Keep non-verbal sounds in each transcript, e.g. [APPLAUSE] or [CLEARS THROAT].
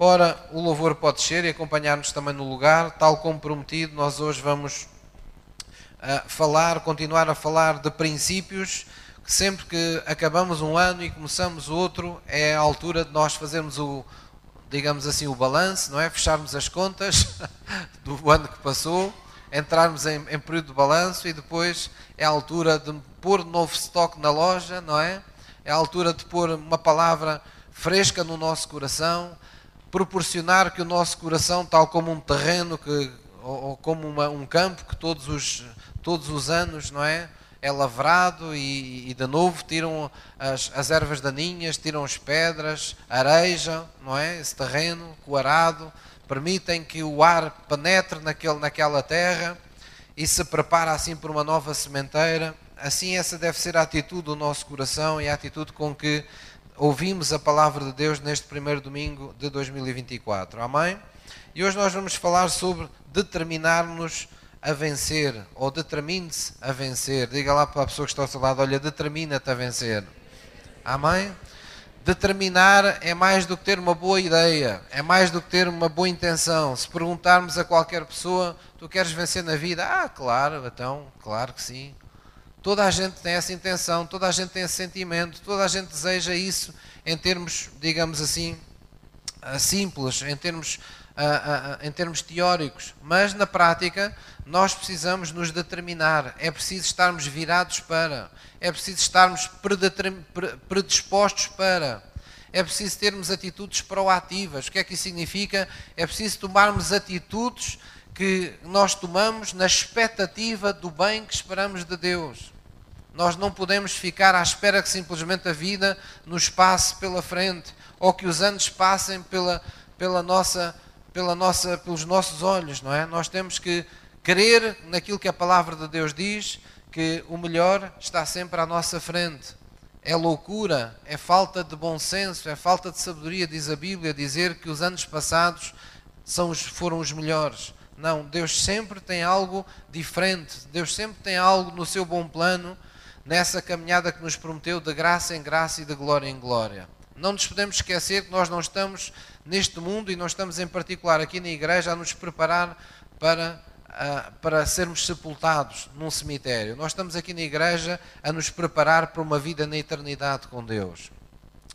Ora, o louvor pode ser e acompanhar-nos também no lugar, tal como prometido, nós hoje vamos uh, falar, continuar a falar de princípios, que sempre que acabamos um ano e começamos outro, é a altura de nós fazermos o, digamos assim, o balanço, não é? Fecharmos as contas [LAUGHS] do ano que passou, entrarmos em, em período de balanço e depois é a altura de pôr novo estoque na loja, não é? É a altura de pôr uma palavra fresca no nosso coração, proporcionar que o nosso coração, tal como um terreno que, ou, ou como uma, um campo que todos os, todos os anos, não é? É lavrado e, e de novo tiram as, as ervas daninhas, tiram as pedras, arejam, não é? Esse terreno coarado, permitem que o ar penetre naquele, naquela terra e se prepara assim por uma nova sementeira. Assim, essa deve ser a atitude do nosso coração e a atitude com que ouvimos a palavra de Deus neste primeiro domingo de 2024. Amém? E hoje nós vamos falar sobre determinar-nos a vencer, ou determine-se a vencer. Diga lá para a pessoa que está ao seu lado: olha, determina-te a vencer. Amém? Determinar é mais do que ter uma boa ideia, é mais do que ter uma boa intenção. Se perguntarmos a qualquer pessoa, tu queres vencer na vida? Ah, claro, então, claro que sim. Toda a gente tem essa intenção, toda a gente tem esse sentimento, toda a gente deseja isso em termos, digamos assim, ah, simples, em termos, ah, ah, em termos teóricos. Mas na prática, nós precisamos nos determinar, é preciso estarmos virados para, é preciso estarmos predispostos para, é preciso termos atitudes proativas. O que é que isso significa? É preciso tomarmos atitudes que nós tomamos na expectativa do bem que esperamos de Deus. Nós não podemos ficar à espera que simplesmente a vida nos passe pela frente ou que os anos passem pela, pela nossa, pela nossa, pelos nossos olhos, não é? Nós temos que crer naquilo que a palavra de Deus diz, que o melhor está sempre à nossa frente. É loucura, é falta de bom senso, é falta de sabedoria, diz a Bíblia, dizer que os anos passados são os, foram os melhores. Não, Deus sempre tem algo diferente, Deus sempre tem algo no seu bom plano, nessa caminhada que nos prometeu de graça em graça e de glória em glória. Não nos podemos esquecer que nós não estamos neste mundo e não estamos em particular aqui na igreja a nos preparar para, uh, para sermos sepultados num cemitério. Nós estamos aqui na igreja a nos preparar para uma vida na eternidade com Deus.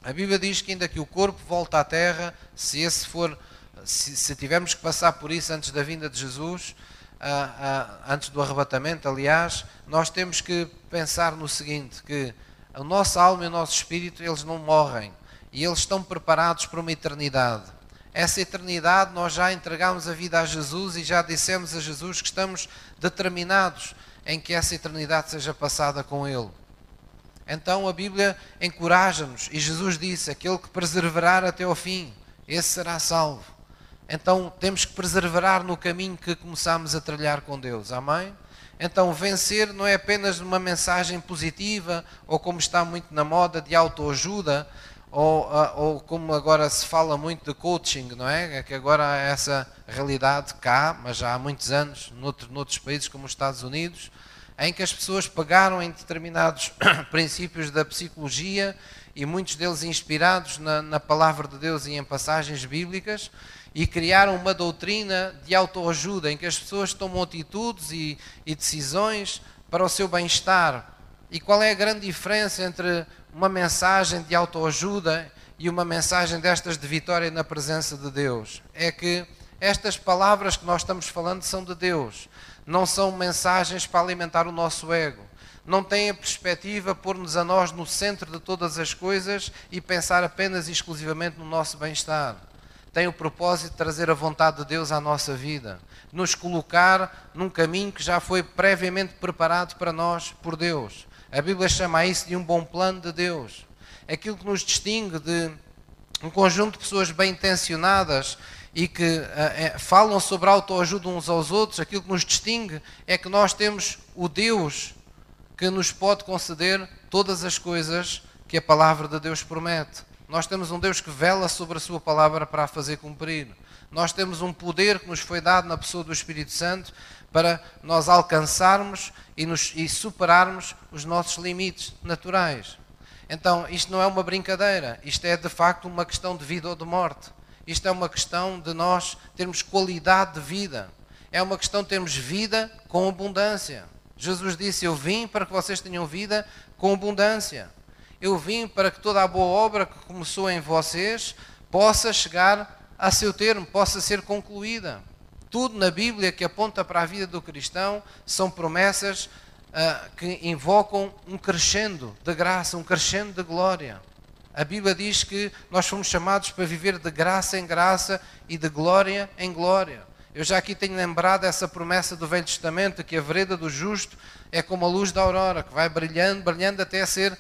A Bíblia diz que ainda que o corpo volta à terra, se esse for se, se tivermos que passar por isso antes da vinda de Jesus, uh, uh, antes do arrebatamento, aliás, nós temos que pensar no seguinte, que a nossa alma e o nosso espírito, eles não morrem e eles estão preparados para uma eternidade. Essa eternidade nós já entregamos a vida a Jesus e já dissemos a Jesus que estamos determinados em que essa eternidade seja passada com Ele. Então a Bíblia encoraja-nos e Jesus disse: aquele que perseverar até ao fim, esse será salvo. Então temos que perseverar no caminho que começamos a trilhar com Deus. Amém? Então vencer não é apenas uma mensagem positiva ou como está muito na moda de autoajuda ou, ah, ou como agora se fala muito de coaching, não é? é que agora há essa realidade cá, mas já há muitos anos, noutro, noutros países como os Estados Unidos, em que as pessoas pegaram em determinados [COUGHS] princípios da psicologia e muitos deles inspirados na, na palavra de Deus e em passagens bíblicas e criaram uma doutrina de autoajuda em que as pessoas tomam atitudes e, e decisões para o seu bem-estar. E qual é a grande diferença entre uma mensagem de autoajuda e uma mensagem destas de vitória na presença de Deus? É que estas palavras que nós estamos falando são de Deus, não são mensagens para alimentar o nosso ego. Não têm a perspectiva pôr-nos a nós no centro de todas as coisas e pensar apenas e exclusivamente no nosso bem-estar tem o propósito de trazer a vontade de Deus à nossa vida, nos colocar num caminho que já foi previamente preparado para nós por Deus. A Bíblia chama isso de um bom plano de Deus. Aquilo que nos distingue de um conjunto de pessoas bem intencionadas e que uh, falam sobre autoajuda uns aos outros, aquilo que nos distingue é que nós temos o Deus que nos pode conceder todas as coisas que a palavra de Deus promete. Nós temos um Deus que vela sobre a Sua palavra para a fazer cumprir. Nós temos um poder que nos foi dado na pessoa do Espírito Santo para nós alcançarmos e, nos, e superarmos os nossos limites naturais. Então, isto não é uma brincadeira, isto é de facto uma questão de vida ou de morte. Isto é uma questão de nós termos qualidade de vida. É uma questão de termos vida com abundância. Jesus disse: Eu vim para que vocês tenham vida com abundância. Eu vim para que toda a boa obra que começou em vocês possa chegar a seu termo, possa ser concluída. Tudo na Bíblia que aponta para a vida do cristão são promessas uh, que invocam um crescendo de graça, um crescendo de glória. A Bíblia diz que nós fomos chamados para viver de graça em graça e de glória em glória. Eu já aqui tenho lembrado essa promessa do Velho Testamento que a vereda do justo é como a luz da aurora, que vai brilhando, brilhando até ser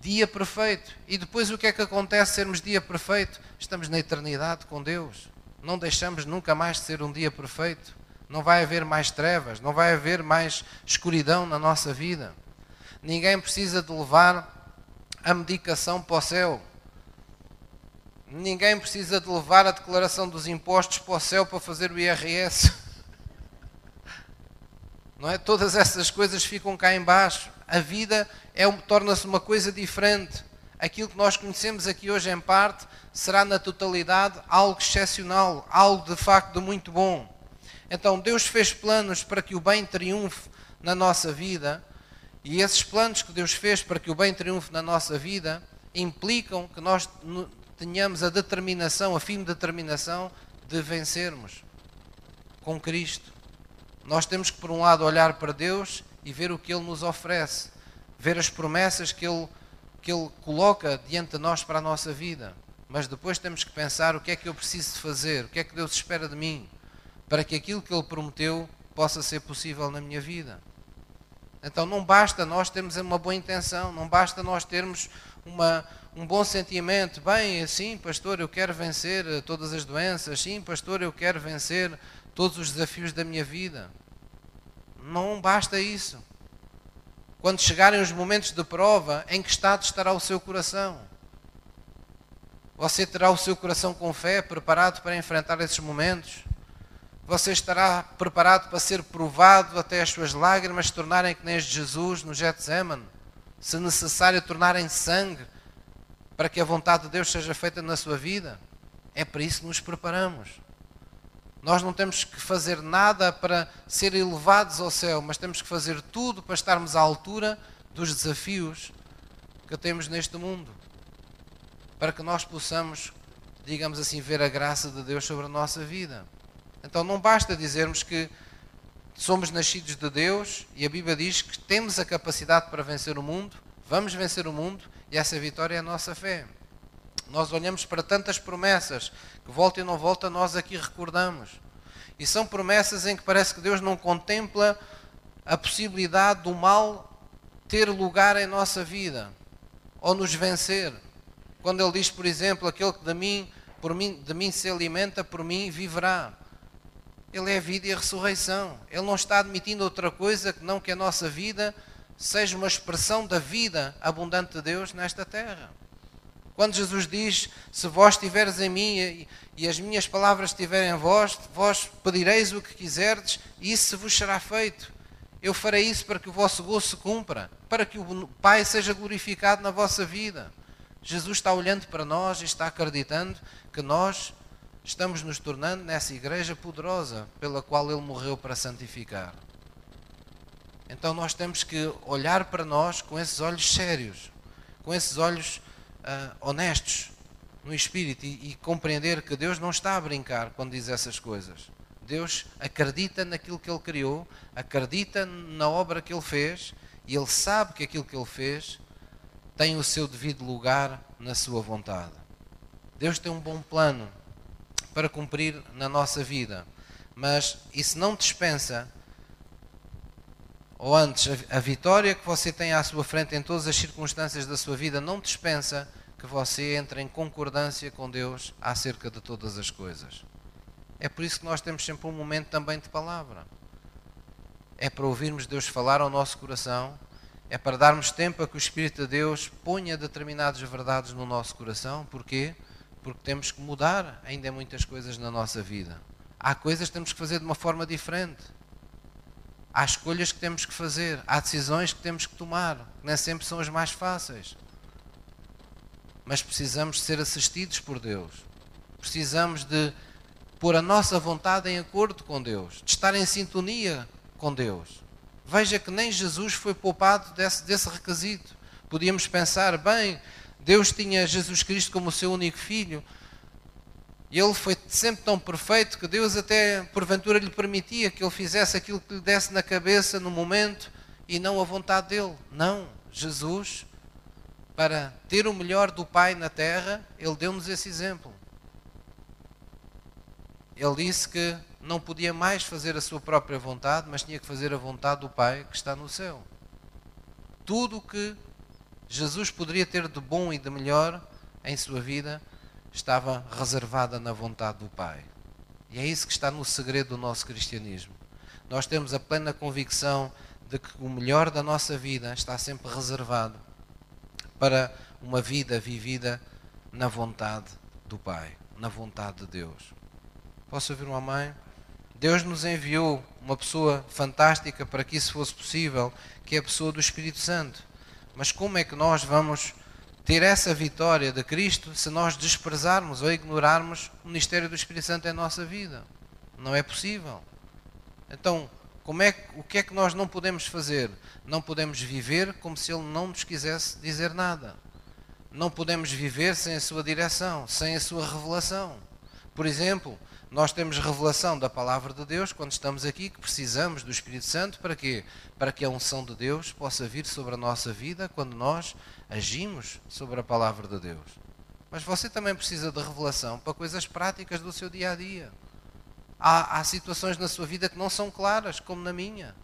dia perfeito. E depois o que é que acontece sermos dia perfeito? Estamos na eternidade com Deus. Não deixamos nunca mais de ser um dia perfeito. Não vai haver mais trevas, não vai haver mais escuridão na nossa vida. Ninguém precisa de levar a medicação para o céu. Ninguém precisa de levar a declaração dos impostos para o céu para fazer o IRS. [LAUGHS] Não é? Todas essas coisas ficam cá embaixo. A vida é torna-se uma coisa diferente. Aquilo que nós conhecemos aqui hoje em parte será na totalidade algo excepcional, algo de facto muito bom. Então Deus fez planos para que o bem triunfe na nossa vida, e esses planos que Deus fez para que o bem triunfe na nossa vida implicam que nós tenhamos a determinação, a firme determinação de vencermos com Cristo. Nós temos que, por um lado, olhar para Deus e ver o que Ele nos oferece, ver as promessas que Ele, que Ele coloca diante de nós para a nossa vida. Mas depois temos que pensar o que é que eu preciso fazer, o que é que Deus espera de mim, para que aquilo que Ele prometeu possa ser possível na minha vida. Então não basta nós termos uma boa intenção, não basta nós termos uma, um bom sentimento. Bem, sim, pastor, eu quero vencer eh, todas as doenças. Sim, pastor, eu quero vencer todos os desafios da minha vida. Não basta isso. Quando chegarem os momentos de prova, em que estado estará o seu coração? Você terá o seu coração com fé, preparado para enfrentar esses momentos? Você estará preparado para ser provado até as suas lágrimas se tornarem que nem as de Jesus no Getsemane? Se necessário, tornarem sangue para que a vontade de Deus seja feita na sua vida? É para isso que nos preparamos. Nós não temos que fazer nada para ser elevados ao céu, mas temos que fazer tudo para estarmos à altura dos desafios que temos neste mundo. Para que nós possamos, digamos assim, ver a graça de Deus sobre a nossa vida. Então não basta dizermos que somos nascidos de Deus e a Bíblia diz que temos a capacidade para vencer o mundo, vamos vencer o mundo e essa vitória é a nossa fé. Nós olhamos para tantas promessas que volta e não volta nós aqui recordamos. E são promessas em que parece que Deus não contempla a possibilidade do mal ter lugar em nossa vida ou nos vencer. Quando ele diz, por exemplo, aquele que de mim, por mim, de mim se alimenta, por mim viverá. Ele é a vida e a ressurreição. Ele não está admitindo outra coisa que não que a nossa vida seja uma expressão da vida abundante de Deus nesta terra. Quando Jesus diz: Se vós estiveres em mim e, as minhas palavras estiverem em vós, vós pedireis o que quiserdes e isso vos será feito. Eu farei isso para que o vosso gozo se cumpra, para que o Pai seja glorificado na vossa vida. Jesus está olhando para nós e está acreditando que nós estamos nos tornando nessa igreja poderosa pela qual Ele morreu para santificar. Então nós temos que olhar para nós com esses olhos sérios, com esses olhos uh, honestos no espírito e, e compreender que Deus não está a brincar quando diz essas coisas. Deus acredita naquilo que Ele criou, acredita na obra que Ele fez e Ele sabe que aquilo que Ele fez tem o seu devido lugar na Sua vontade. Deus tem um bom plano para cumprir na nossa vida, mas isso não dispensa, ou antes, a, vitória que você tem à sua frente em todas as circunstâncias da sua vida não dispensa que você entre em concordância com Deus acerca de todas as coisas. É por isso que nós temos sempre um momento também de palavra. É para ouvirmos Deus falar ao nosso coração, é para darmos tempo a que o Espírito de Deus ponha determinadas verdades no nosso coração. Porquê? Porque temos que mudar ainda muitas coisas na nossa vida. Há coisas que temos que fazer de uma forma diferente. Há escolhas que temos que fazer, há decisões que temos que tomar, que nem sempre são as mais fáceis mas precisamos ser assistidos por Deus. Precisamos de pôr a nossa vontade em acordo com Deus, de estar em sintonia com Deus. Veja que nem Jesus foi poupado desse, desse requisito. Podíamos pensar, bem, Deus tinha Jesus Cristo como o seu único filho, e ele foi sempre tão perfeito que Deus até porventura lhe permitia que ele fizesse aquilo que lhe desse na cabeça no momento e não a vontade dele. Não, Jesus, para ter o melhor do Pai na terra, ele deu-nos esse exemplo. Ele disse que não podia mais fazer a sua própria vontade, mas tinha que fazer a vontade do Pai que está no céu. Tudo o que Jesus poderia ter de bom e de melhor em sua vida estava reservada na vontade do Pai. E é isso que está no segredo do nosso cristianismo. Nós temos a plena convicção de que o melhor da nossa vida está sempre reservado para uma vida vivida na vontade do Pai, na vontade de Deus. Posso ouvir uma mãe? Deus nos enviou uma pessoa fantástica para que isso fosse possível, que é a pessoa do Espírito Santo. Mas como é que nós vamos ter essa vitória de Cristo se nós desprezarmos ou ignorarmos o ministério do Espírito Santo em nossa vida. Não é possível. Então, como é, o que é que nós não podemos fazer? Não podemos viver como se Ele não nos quisesse dizer nada. Não podemos viver sem a sua direção, sem a sua revelação. Por exemplo, nós temos revelação da palavra de Deus quando estamos aqui, que precisamos do Espírito Santo para quê? Para que a unção de Deus possa vir sobre a nossa vida quando nós agimos sobre a palavra de Deus. Mas você também precisa de revelação para coisas práticas do seu dia a dia. Há, há situações na sua vida que não são claras, como na minha,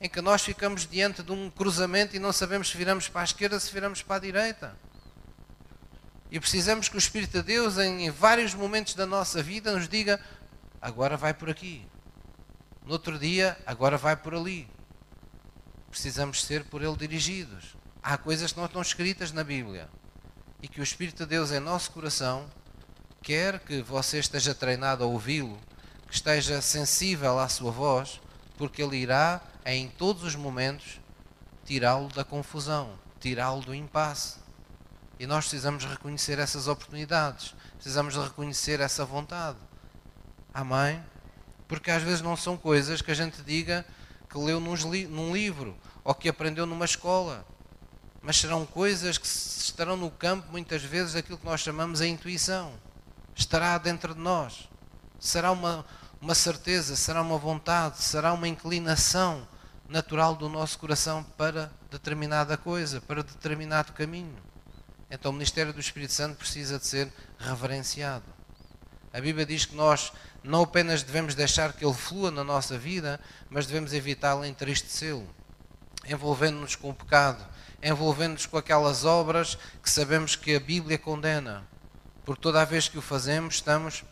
em que nós ficamos diante de um cruzamento e não sabemos se viramos para a esquerda ou se viramos para a direita. E precisamos que o Espírito de Deus, em vários momentos da nossa vida, nos diga: agora vai por aqui. No outro dia, agora vai por ali. Precisamos ser por Ele dirigidos. Há coisas que não estão escritas na Bíblia. E que o Espírito de Deus em nosso coração quer que você esteja treinado a ouvi-lo, que esteja sensível à sua voz, porque Ele irá, em todos os momentos, tirá-lo da confusão, tirá-lo do impasse e nós precisamos reconhecer essas oportunidades, precisamos reconhecer essa vontade. Amém? Porque às vezes não são coisas que a gente diga que leu num livro ou que aprendeu numa escola, mas serão coisas que estarão no campo, muitas vezes, aquilo que nós chamamos a intuição. Estará dentro de nós. Será uma, uma certeza, será uma vontade, será uma inclinação natural do nosso coração para determinada coisa, para determinado caminho. Então o ministério do Espírito Santo precisa de ser reverenciado. A Bíblia diz que nós não apenas devemos deixar que ele flua na nossa vida, mas devemos evitá-lo entristecê-lo, envolvendo-nos com o pecado, envolvendo-nos com aquelas obras que sabemos que a Bíblia condena. Porque toda vez que o fazemos, estamos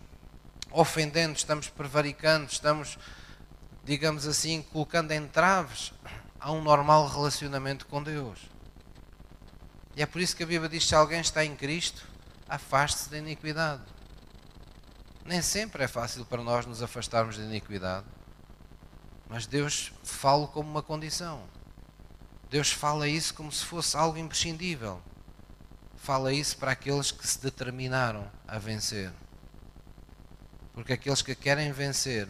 ofendendo, estamos prevaricando, estamos, digamos assim, colocando entraves a um normal relacionamento com Deus. E é por isso que a Bíblia diz: se alguém está em Cristo, afaste-se da iniquidade. Nem sempre é fácil para nós nos afastarmos da iniquidade, mas Deus fala como uma condição. Deus fala isso como se fosse algo imprescindível. Fala isso para aqueles que se determinaram a vencer. Porque aqueles que querem vencer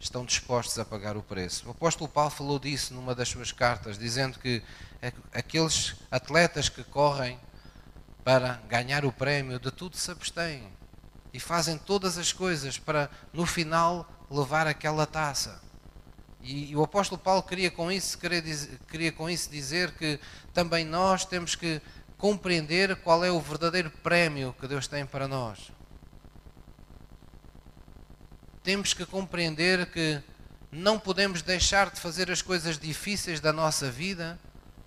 estão dispostos a pagar o preço. O apóstolo Paulo falou disso numa das suas cartas, dizendo que aqueles atletas que correm para ganhar o prémio, de tudo se abstêm e fazem todas as coisas para, no final, levar aquela taça. E, e o apóstolo Paulo queria com, isso, queria, queria com isso dizer que também nós temos que compreender qual é o verdadeiro prémio que Deus tem para nós temos que compreender que não podemos deixar de fazer as coisas difíceis da nossa vida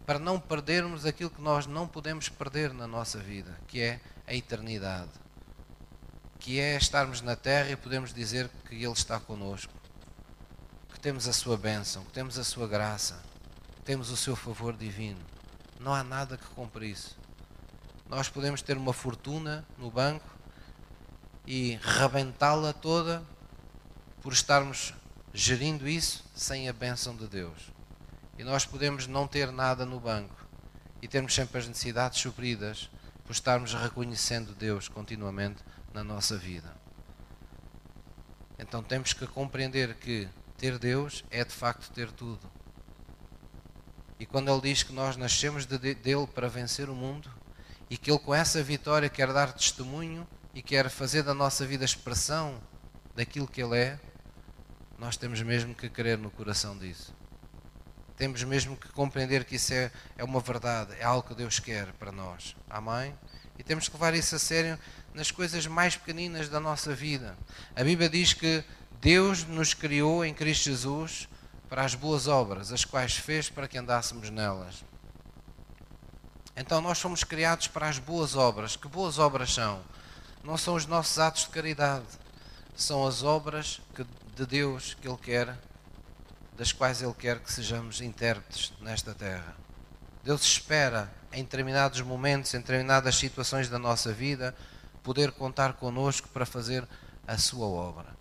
para não perdermos aquilo que nós não podemos perder na nossa vida, que é a eternidade. Que é estarmos na terra e podemos dizer que Ele está conosco, que temos a Sua bênção, que temos a Sua graça, que temos o Seu favor divino. Não há nada que compre isso. Nós podemos ter uma fortuna no banco e rebentá-la toda por estarmos gerindo isso sem a bênção de Deus. E nós podemos não ter nada no banco e termos sempre as necessidades supridas por estarmos reconhecendo Deus continuamente na nossa vida. Então temos que compreender que ter Deus é de facto ter tudo. E quando Ele diz que nós nascemos de, dele para vencer o mundo e que Ele com essa vitória quer dar testemunho e quer fazer da nossa vida expressão daquilo que Ele é, nós temos mesmo que crer no coração disso. Temos mesmo que compreender que isso é, é uma verdade, é algo que Deus quer para nós. Amém? E temos que levar isso a sério nas coisas mais pequeninas da nossa vida. A Bíblia diz que Deus nos criou em Cristo Jesus para as boas obras, as quais fez para que andássemos nelas. Então nós fomos criados para as boas obras. Que boas obras são? Não são os nossos atos de caridade, são as obras que, de Deus que Ele quer, das quais Ele quer que sejamos intérpretes nesta terra. Deus espera, em determinados momentos, em determinadas situações da nossa vida, poder contar conosco para fazer a sua obra.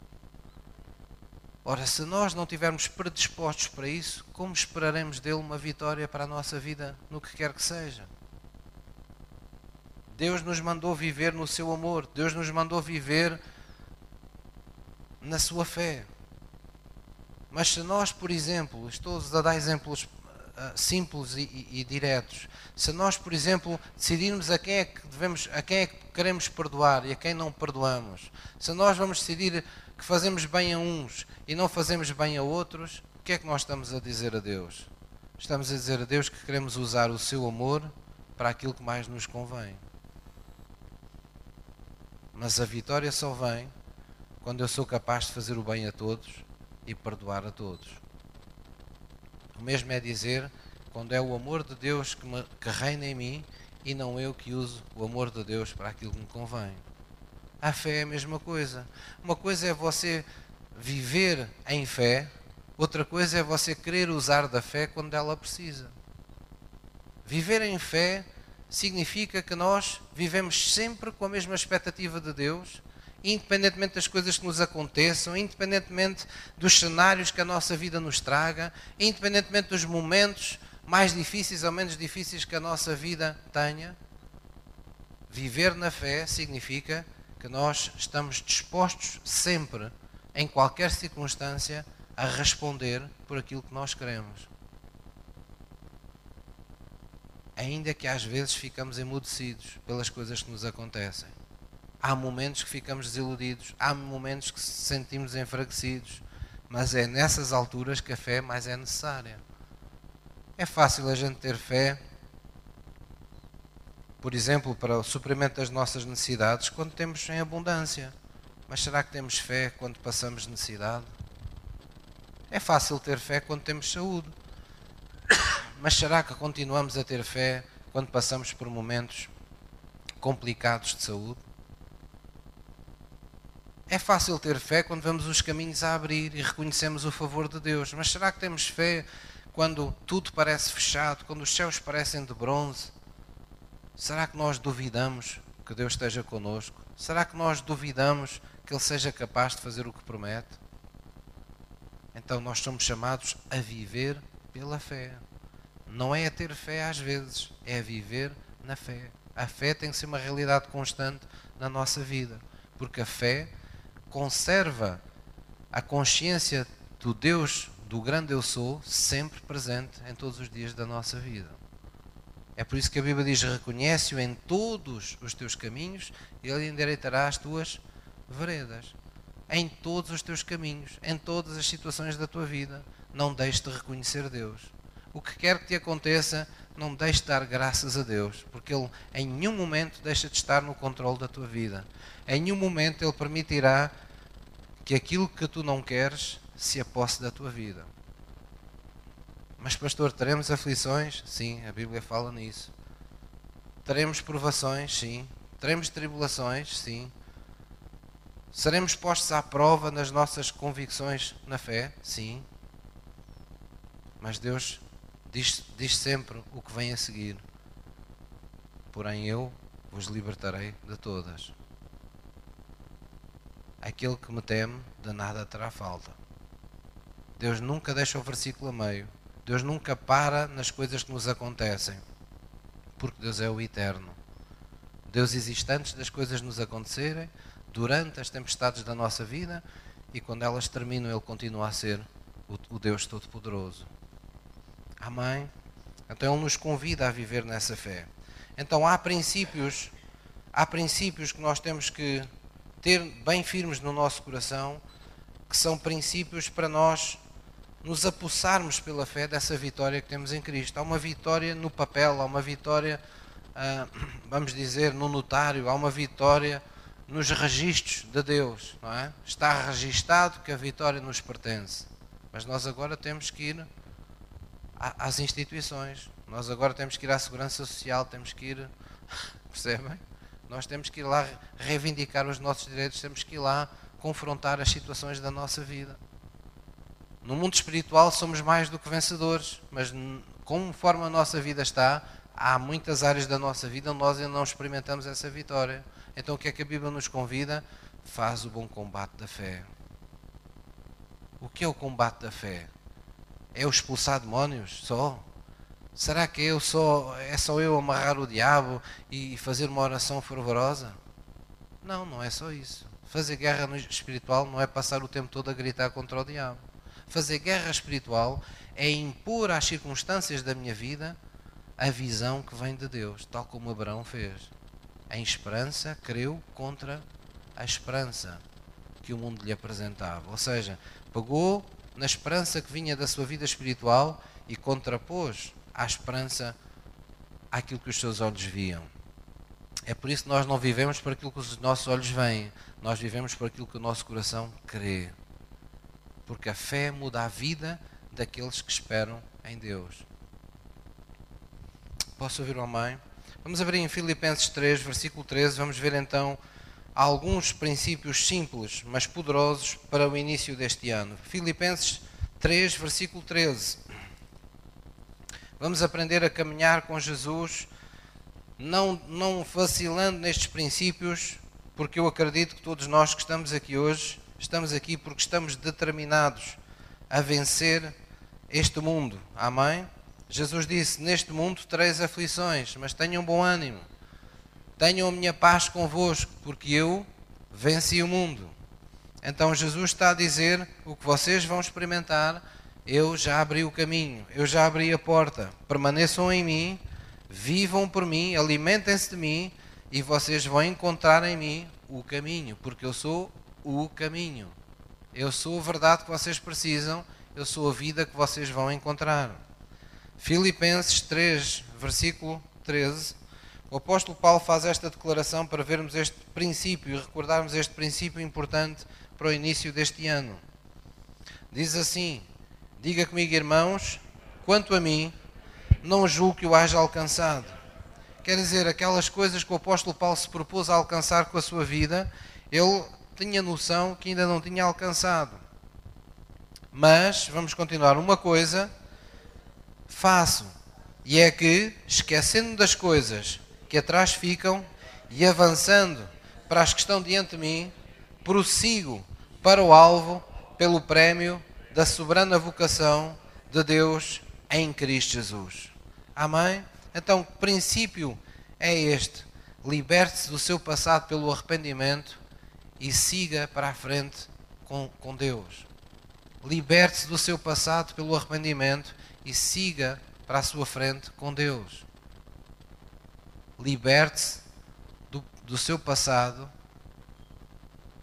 Ora, se nós não estivermos predispostos para isso, como esperaremos dele uma vitória para a nossa vida no que quer que seja? Deus nos mandou viver no seu amor, Deus nos mandou viver na sua fé. Mas se nós, por exemplo, estou a dar exemplos uh, simples e, e, e, diretos, se nós, por exemplo, decidirmos a quem é que devemos, a quem é que queremos perdoar e a quem não perdoamos, se nós vamos decidir que fazemos bem a uns e não fazemos bem a outros, o que é que nós estamos a dizer a Deus? Estamos a dizer a Deus que queremos usar o seu amor para aquilo que mais nos convém. Mas a vitória só vem quando eu sou capaz de fazer o bem a todos e perdoar a todos. O mesmo é dizer quando é o amor de Deus que, me, que reina em mim e não eu que uso o amor de Deus para aquilo que me convém. A fé é a mesma coisa. Uma coisa é você viver em fé, outra coisa é você querer usar da fé quando ela precisa. Viver em fé significa que nós vivemos sempre com a mesma expectativa de Deus, independentemente das coisas que nos aconteçam, independentemente dos cenários que a nossa vida nos traga, independentemente dos momentos mais difíceis ou menos difíceis que a nossa vida tenha. Viver na fé significa que nós estamos dispostos sempre, em qualquer circunstância, a responder por aquilo que nós queremos. Ainda que às vezes ficamos emudecidos pelas coisas que nos acontecem. Há momentos que ficamos desiludidos, há momentos que se sentimos enfraquecidos, mas é nessas alturas que a fé mais é necessária. É fácil a gente ter fé, por exemplo, para o suprimento das nossas necessidades quando temos em abundância. Mas será que temos fé quando passamos necessidade? É fácil ter fé quando temos saúde. Mas será que continuamos a ter fé quando passamos por momentos complicados de saúde? É fácil ter fé quando vemos os caminhos a abrir e reconhecemos o favor de Deus, mas será que temos fé quando tudo parece fechado, quando os céus parecem de bronze? Será que nós duvidamos que Deus esteja conosco? Será que nós duvidamos que Ele seja capaz de fazer o que promete? Então nós somos chamados a viver pela fé. Não é a ter fé às vezes, é a viver na fé. A fé tem que ser uma realidade constante na nossa vida, porque a fé conserva a consciência do Deus, do grande eu sou, sempre presente em todos os dias da nossa vida. É por isso que a Bíblia diz: reconhece-o em todos os teus caminhos, e ele endireitará as tuas veredas. Em todos os teus caminhos, em todas as situações da tua vida, não deixes de reconhecer Deus. O que quer que te aconteça, não deixes de dar graças a Deus, porque Ele em nenhum momento deixa de estar no controle da tua vida. Em nenhum momento Ele permitirá que aquilo que tu não queres se aposse da tua vida. Mas, pastor, teremos aflições? Sim, a Bíblia fala nisso. Teremos provações? Sim. Teremos tribulações? Sim. Seremos postos à prova nas nossas convicções na fé? Sim. Mas Deus diz, diz sempre o que vem a seguir. Porém, eu vos libertarei de todas. Aquele que me teme, de nada terá falta. Deus nunca deixa o versículo a meio. Deus nunca para nas coisas que nos acontecem, porque Deus é o eterno. Deus existe antes das coisas nos acontecerem, durante as tempestades da nossa vida e quando elas terminam, Ele continua a ser o, Deus Todo-Poderoso. Amém? Então Ele nos convida a viver nessa fé. Então há princípios, há princípios que nós temos que ter bem firmes no nosso coração, que são princípios para nós nos apossarmos pela fé dessa vitória que temos em Cristo. Há uma vitória no papel, há uma vitória, ah, [CLEARS THROAT] vamos dizer, no notário, há uma vitória nos registros de Deus, não é? Está registado que a vitória nos pertence. Mas nós agora temos que ir às instituições, nós agora temos que ir à segurança social, temos que ir, [LAUGHS] percebem? Nós temos que ir lá reivindicar os nossos direitos, temos que ir lá confrontar as situações da nossa vida. No mundo espiritual somos mais do que vencedores, mas conforme a nossa vida está, há muitas áreas da nossa vida onde nós ainda não experimentamos essa vitória. Então o que é que a Bíblia nos convida? Faz o bom combate da fé. O que é o combate da fé? É o expulsar demónios só? Será que eu só é só eu amarrar o diabo e fazer uma oração fervorosa? Não, não é só isso. Fazer guerra espiritual não é passar o tempo todo a gritar contra o diabo. Fazer guerra espiritual é impor às circunstâncias da minha vida a visão que vem de Deus, tal como Abraão fez. Em esperança, creu contra a esperança que o mundo lhe apresentava. Ou seja, pegou na esperança que vinha da sua vida espiritual e contrapôs à esperança àquilo que os seus olhos viam. É por isso que nós não vivemos por aquilo que os nossos olhos veem, nós vivemos por aquilo que o nosso coração crê porque a fé muda a vida daqueles que esperam em Deus. Posso ouvir uma mãe? Vamos abrir em Filipenses 3, versículo 13, vamos ver então alguns princípios simples, mas poderosos para o início deste ano. Filipenses 3, versículo 13. Vamos aprender a caminhar com Jesus, não, não vacilando nestes princípios, porque eu acredito que todos nós que estamos aqui hoje Estamos aqui porque estamos determinados a vencer este mundo. Amém? Jesus disse: Neste mundo três aflições, mas tenham bom ânimo. Tenham a minha paz convosco, porque eu venci o mundo. Então Jesus está a dizer: o que vocês vão experimentar, eu já abri o caminho, eu já abri a porta. Permaneçam em mim, vivam por mim, alimentem-se de mim e vocês vão encontrar em mim o caminho, porque eu sou o caminho. Eu sou a verdade que vocês precisam, eu sou a vida que vocês vão encontrar. Filipenses 3, versículo 13. O apóstolo Paulo faz esta declaração para vermos este princípio e recordarmos este princípio importante para o início deste ano. Diz assim: Diga comigo, irmãos, quanto a mim, não julgo que o haja alcançado. Quer dizer, aquelas coisas que o apóstolo Paulo se propôs a alcançar com a sua vida, ele tinha noção que ainda não tinha alcançado. Mas, vamos continuar, uma coisa faço, e é que, esquecendo das coisas que atrás ficam e avançando para as que estão diante de mim, prossigo para o alvo pelo prémio da soberana vocação de Deus em Cristo Jesus. Amém? Então, o princípio é este: liberte-se do seu passado pelo arrependimento e siga para a frente com, com Deus. Liberte-se do seu passado pelo arrependimento e siga para a sua frente com Deus. Liberte-se do, do seu passado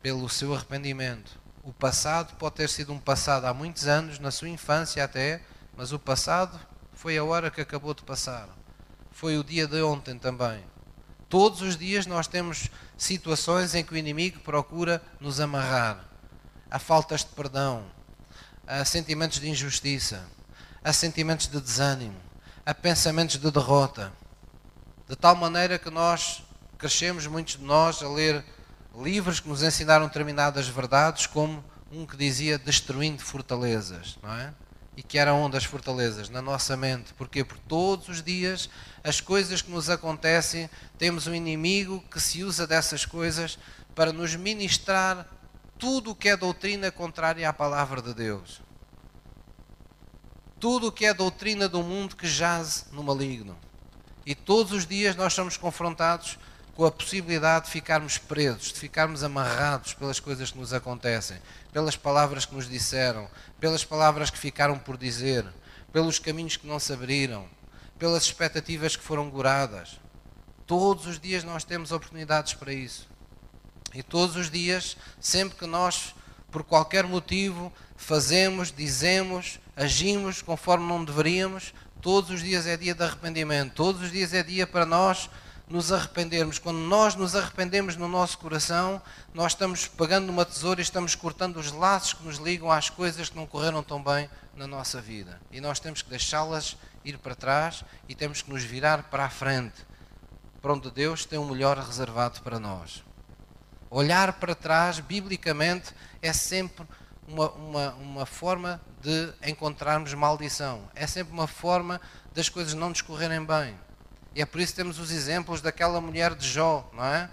pelo seu arrependimento. O passado pode ter sido um passado há muitos anos, na sua infância até, mas o passado foi a hora que acabou de passar. Foi o dia de ontem também. Todos os dias nós temos situações em que o inimigo procura nos amarrar a faltas de perdão, a sentimentos de injustiça, a sentimentos de desânimo, a pensamentos de derrota. De tal maneira que nós crescemos, muitos de nós, a ler livros que nos ensinaram determinadas verdades, como um que dizia destruindo fortalezas, não é? E que eram onde as fortalezas? Na nossa mente. Porquê? Porque todos os dias as coisas que nos acontecem, temos um inimigo que se usa dessas coisas para nos ministrar tudo o que é doutrina contrária à palavra de Deus. Tudo o que é doutrina do mundo que jaz no maligno. E todos os dias nós somos confrontados com a possibilidade de ficarmos presos, de ficarmos amarrados pelas coisas que nos acontecem, pelas palavras que nos disseram, pelas palavras que ficaram por dizer, pelos caminhos que não se abriram, pelas expectativas que foram goradas. Todos os dias nós temos oportunidades para isso. E todos os dias, sempre que nós, por qualquer motivo, fazemos, dizemos, agimos conforme não deveríamos, todos os dias é dia de arrependimento, todos os dias é dia para nós nos arrependermos. Quando nós nos arrependemos no nosso coração, nós estamos pagando uma tesoura e estamos cortando os laços que nos ligam às coisas que não correram tão bem na nossa vida. E nós temos que deixá-las ir para trás e temos que nos virar para a frente, para onde Deus tem o melhor reservado para nós. Olhar para trás, biblicamente, é sempre uma, uma, uma forma de encontrarmos maldição. É sempre uma forma das coisas não nos correrem bem. E é por isso que temos os exemplos daquela mulher de Jó, não é?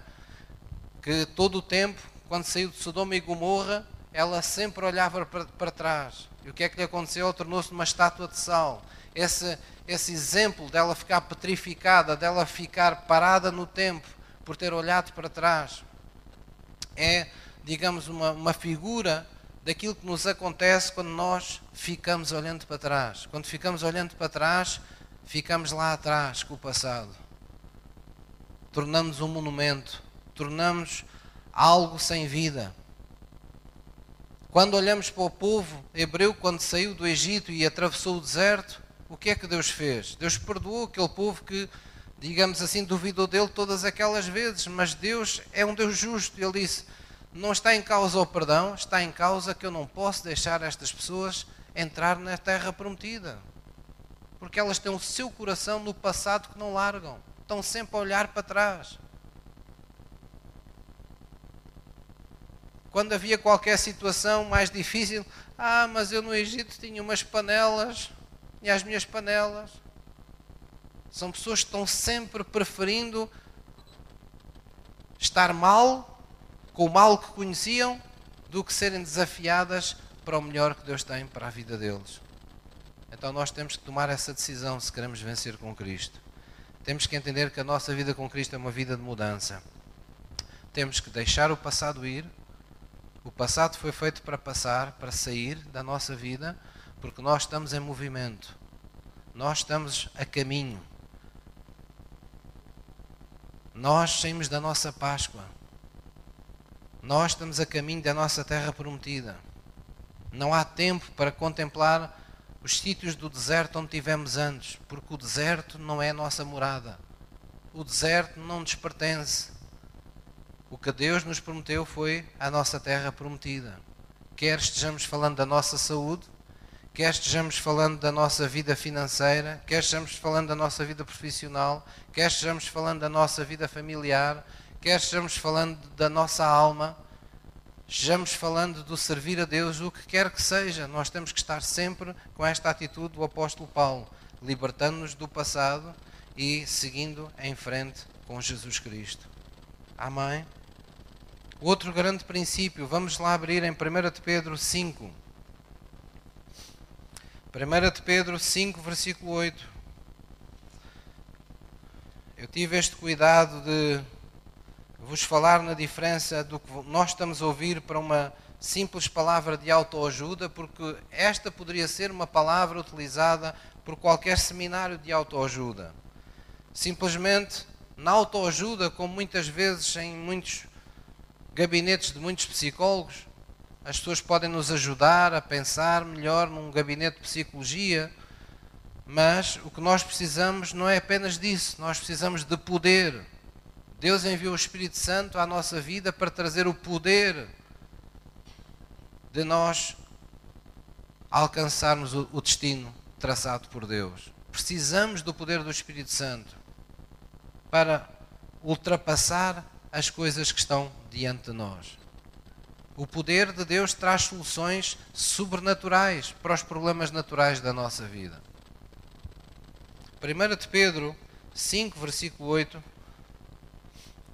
Que todo o tempo, quando saiu de Sodoma e Gomorra, ela sempre olhava para, para trás. E o que é que lhe aconteceu? Tornou-se uma estátua de sal. Esse, esse exemplo dela ficar petrificada, dela ficar parada no tempo, por ter olhado para trás, é, digamos, uma, uma figura daquilo que nos acontece quando nós ficamos olhando para trás. Quando ficamos olhando para trás, ficamos lá atrás com o passado. Tornamos um monumento, tornamos algo sem vida. Quando olhamos para o povo hebreu, quando saiu do Egito e atravessou o deserto, o que é que Deus fez? Deus perdoou aquele povo que, digamos assim, duvidou dele todas aquelas vezes, mas Deus é um Deus justo. Ele disse: não está em causa o perdão, está em causa que eu não posso deixar estas pessoas entrar na terra prometida. Porque elas têm o seu coração no passado que não largam. Estão sempre a olhar para trás. Quando havia qualquer situação mais difícil, ah, mas eu no Egito tinha umas panelas e as minhas panelas. São pessoas que estão sempre preferindo estar mal com o mal que conheciam do que serem desafiadas para o melhor que Deus tem para a vida deles. Então nós temos que tomar essa decisão se queremos vencer com Cristo. Temos que entender que a nossa vida com Cristo é uma vida de mudança. Temos que deixar o passado ir. O passado foi feito para passar, para sair da nossa vida, porque nós estamos em movimento. Nós estamos a caminho. Nós saímos da nossa Páscoa. Nós estamos a caminho da nossa terra prometida. Não há tempo para contemplar os sítios do deserto onde tivemos antes, porque o deserto não é a nossa morada. O deserto não nos pertence. O que Deus nos prometeu foi a nossa terra prometida. Quer estejamos falando da nossa saúde, quer estejamos falando da nossa vida financeira, quer estejamos falando da nossa vida profissional, quer estejamos falando da nossa vida familiar, quer estejamos falando da nossa alma, estejamos falando do servir a Deus, o que quer que seja, nós temos que estar sempre com esta atitude do apóstolo Paulo, libertando-nos do passado e seguindo em frente com Jesus Cristo. Amém? Outro grande princípio, vamos lá abrir em 1 de Pedro 5. 1 de Pedro 5, versículo 8. Eu tive este cuidado de vos falar na diferença do que nós estamos a ouvir para uma simples palavra de autoajuda, porque esta poderia ser uma palavra utilizada por qualquer seminário de autoajuda. Simplesmente na autoajuda, como muitas vezes em muitos gabinetes de muitos psicólogos, as pessoas podem nos ajudar a pensar melhor num gabinete de psicologia, mas o que nós precisamos não é apenas disso, nós precisamos de poder Deus enviou o Espírito Santo à nossa vida para trazer o poder de nós alcançarmos o destino traçado por Deus. Precisamos do poder do Espírito Santo para ultrapassar as coisas que estão diante de nós. O poder de Deus traz soluções sobrenaturais para os problemas naturais da nossa vida. 1 de Pedro 5, versículo 8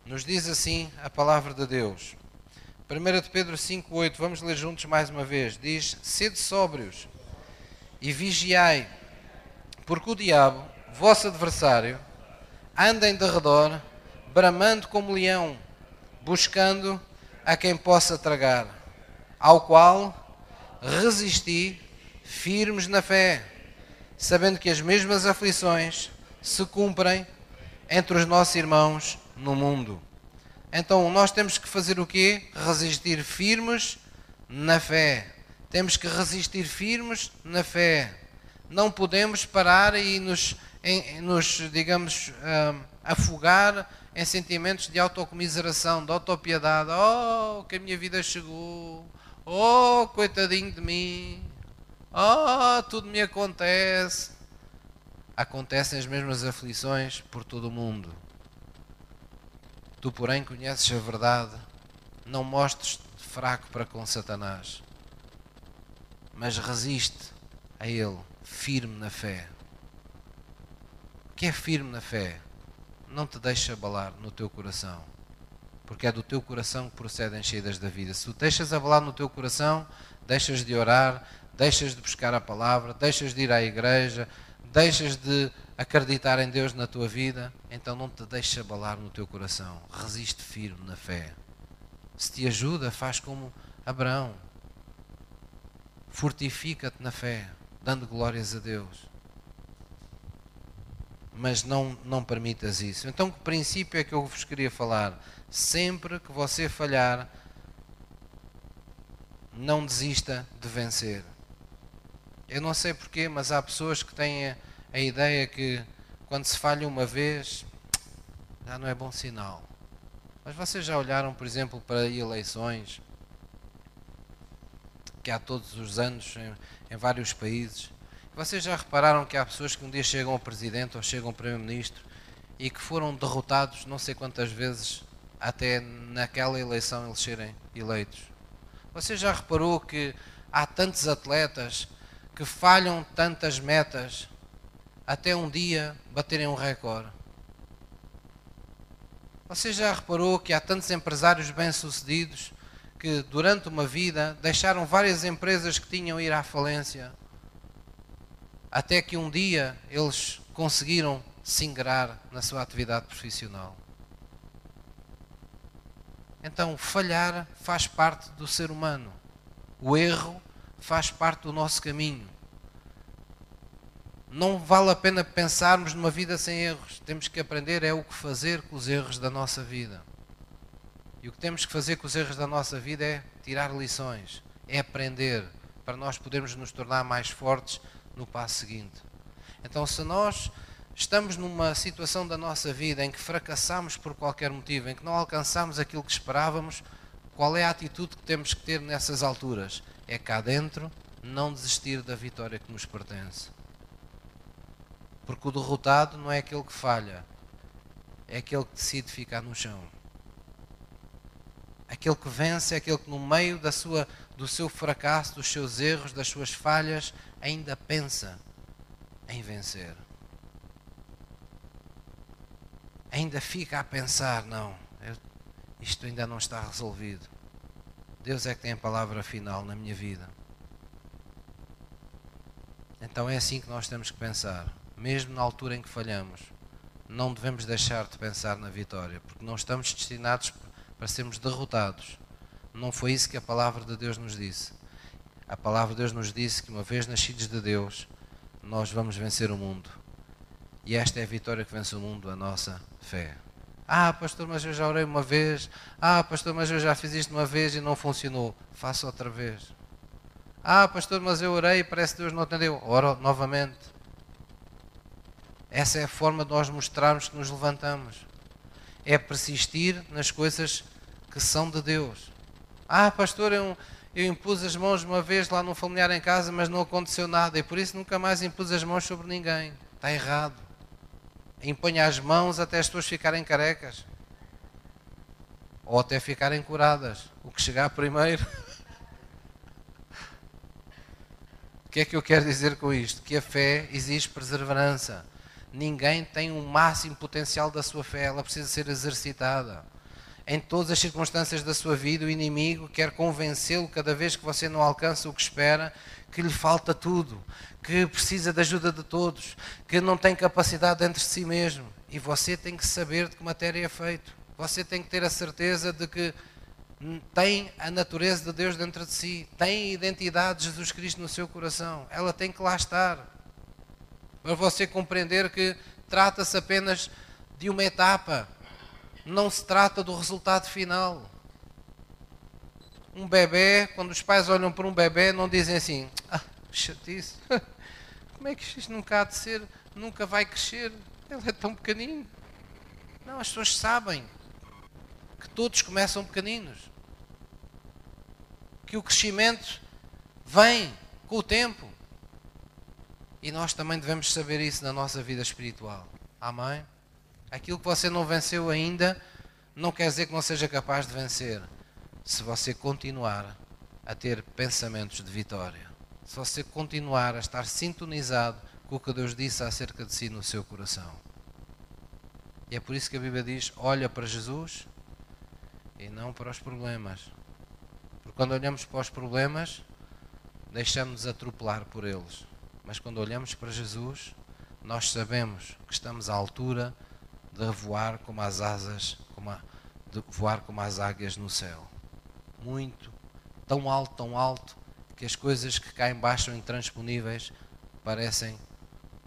nos diz assim a palavra de Deus. 1 de Pedro 5,8, vamos ler juntos mais uma vez. Diz: Sede sóbrios e vigiai, porque o diabo, vosso adversário, anda em derredor, bramando como leão, buscando a quem possa tragar, ao qual resisti firmes na fé, sabendo que as mesmas aflições se cumprem entre os nossos irmãos no mundo. Então nós temos que fazer o quê? Resistir firmes na fé. Temos que resistir firmes na fé. Não podemos parar e nos, em, nos digamos, um, afogar em sentimentos de autocomiseração, de autopiedade. Oh, que a minha vida chegou. Oh, coitadinho de mim. Oh, tudo me acontece. Acontecem as mesmas aflições por todo o mundo. Tu, porém, conheces a verdade, não mostres fraco para com Satanás, mas resiste a ele, firme na fé. O que é firme na fé? Não te deixa abalar no teu coração, porque é do teu coração que procedem cheias da vida. Se tu deixas abalar no teu coração, deixas de orar, deixas de buscar a palavra, deixas de ir à igreja, deixas de acreditar em Deus na tua vida, então não te deixes abalar no teu coração. Resiste firme na fé. Se te ajuda, faz como Abraão. Fortifica-te na fé, dando glórias a Deus. Mas não, não permitas isso. Então, que princípio é que eu vos queria falar? Sempre que você falhar, não desista de vencer. Eu não sei porquê, mas há pessoas que têm a ideia que quando se falha uma vez, já não é bom sinal. Mas vocês já olharam, por exemplo, para eleições que há todos os anos em, em vários países? Vocês já repararam que há pessoas que um dia chegam ao presidente ou chegam ao primeiro-ministro e que foram derrotados não sei quantas vezes até naquela eleição eles serem eleitos? Você já reparou que há tantos atletas que falham tantas metas até um dia baterem um recorde. Você já reparou que há tantos empresários bem-sucedidos que durante uma vida deixaram várias empresas que tinham ir à falência, até que um dia eles conseguiram se ingrar na sua atividade profissional. Então, falhar faz parte do ser humano. O erro faz parte do nosso caminho. Não vale a pena pensarmos numa vida sem erros. Temos que aprender é o que fazer com os erros da nossa vida. E o que temos que fazer com os erros da nossa vida é tirar lições, é aprender para nós podermos nos tornar mais fortes no passo seguinte. Então, se nós estamos numa situação da nossa vida em que fracassamos por qualquer motivo, em que não alcançamos aquilo que esperávamos, qual é a atitude que temos que ter nessas alturas? é cá dentro não desistir da vitória que nos pertence. Porque o derrotado não é aquele que falha, é aquele que decide ficar no chão. Aquele que vence é aquele que no meio da sua, do seu fracasso, dos seus erros, das suas falhas, ainda pensa em vencer. Ainda fica a pensar, não, eu, isto ainda não está resolvido. Deus é que tem a palavra final na minha vida. Então é assim que nós temos que pensar. Mesmo na altura em que falhamos, não devemos deixar de pensar na vitória, porque não estamos destinados para sermos derrotados. Não foi isso que a palavra de Deus nos disse. A palavra de Deus nos disse que uma vez nascidos de Deus, nós vamos vencer o mundo. E esta é a vitória que vence o mundo, a nossa fé. Ah, pastor, mas eu já orei uma vez. Ah, pastor, mas eu já fiz isto uma vez e não funcionou. Faça outra vez. Ah, pastor, mas eu orei e parece que Deus não atendeu. Ora novamente. Essa é a forma de nós mostrarmos que nos levantamos. É persistir nas coisas que são de Deus. Ah, pastor, eu, eu impus as mãos uma vez lá num familiar em casa, mas não aconteceu nada e por isso nunca mais impus as mãos sobre ninguém. Está errado imponha as mãos até as pessoas ficarem carecas. Ou até ficarem curadas. O que chegar primeiro. [LAUGHS] o que é que eu quero dizer com isto? Que a fé exige perseverança. Ninguém tem o máximo potencial da sua fé, ela precisa ser exercitada. Em todas as circunstâncias da sua vida, o inimigo quer convencê-lo cada vez que você não alcança o que espera, que lhe falta tudo, que precisa da ajuda de todos, que não tem capacidade dentro de si mesmo. E você tem que saber de que matéria é feito. Você tem que ter a certeza de que tem a natureza de Deus dentro de si, tem a identidade de Jesus Cristo no seu coração. Ela tem que lá estar. Para você compreender que trata-se apenas de uma etapa, não se trata do resultado final. Um bebê, quando os pais olham para um bebê, não dizem assim: ah, chatice, [LAUGHS] como é que isto nunca há de ser, nunca vai crescer? Ele é tão pequenino. Não, as pessoas sabem que todos começam pequeninos. Que o crescimento vem com o tempo. E nós também devemos saber isso na nossa vida espiritual. Amém? Aquilo que você não venceu ainda, não quer dizer que não seja capaz de vencer. Se você continuar a ter pensamentos de vitória. Se você continuar a estar sintonizado com o que Deus disse acerca de si no seu coração. E é por isso que a Bíblia diz: olha para Jesus e não para os problemas. Porque quando olhamos para os problemas, deixamos-nos atropelar por eles. Mas quando olhamos para Jesus, nós sabemos que estamos à altura de voar como as asas, como a, de voar como as águias no céu. Muito, tão alto, tão alto, que as coisas que cá embaixo são intransponíveis parecem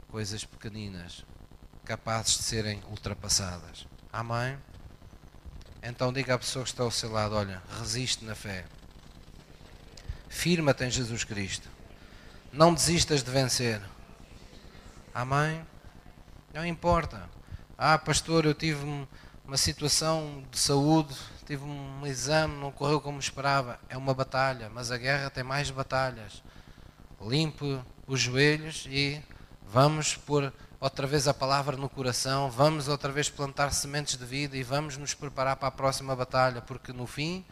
coisas pequeninas, capazes de serem ultrapassadas. Amém? Então diga à pessoa que está ao seu lado: olha, resiste na fé. Firma-te em Jesus Cristo. Não desistas de vencer. Amém? Não importa. Ah, pastor, eu tive uma situação de saúde, tive um exame, não correu como esperava. É uma batalha, mas a guerra tem mais batalhas. Limpe os joelhos e vamos por outra vez a palavra no coração, vamos outra vez plantar sementes de vida e vamos nos preparar para a próxima batalha, porque no fim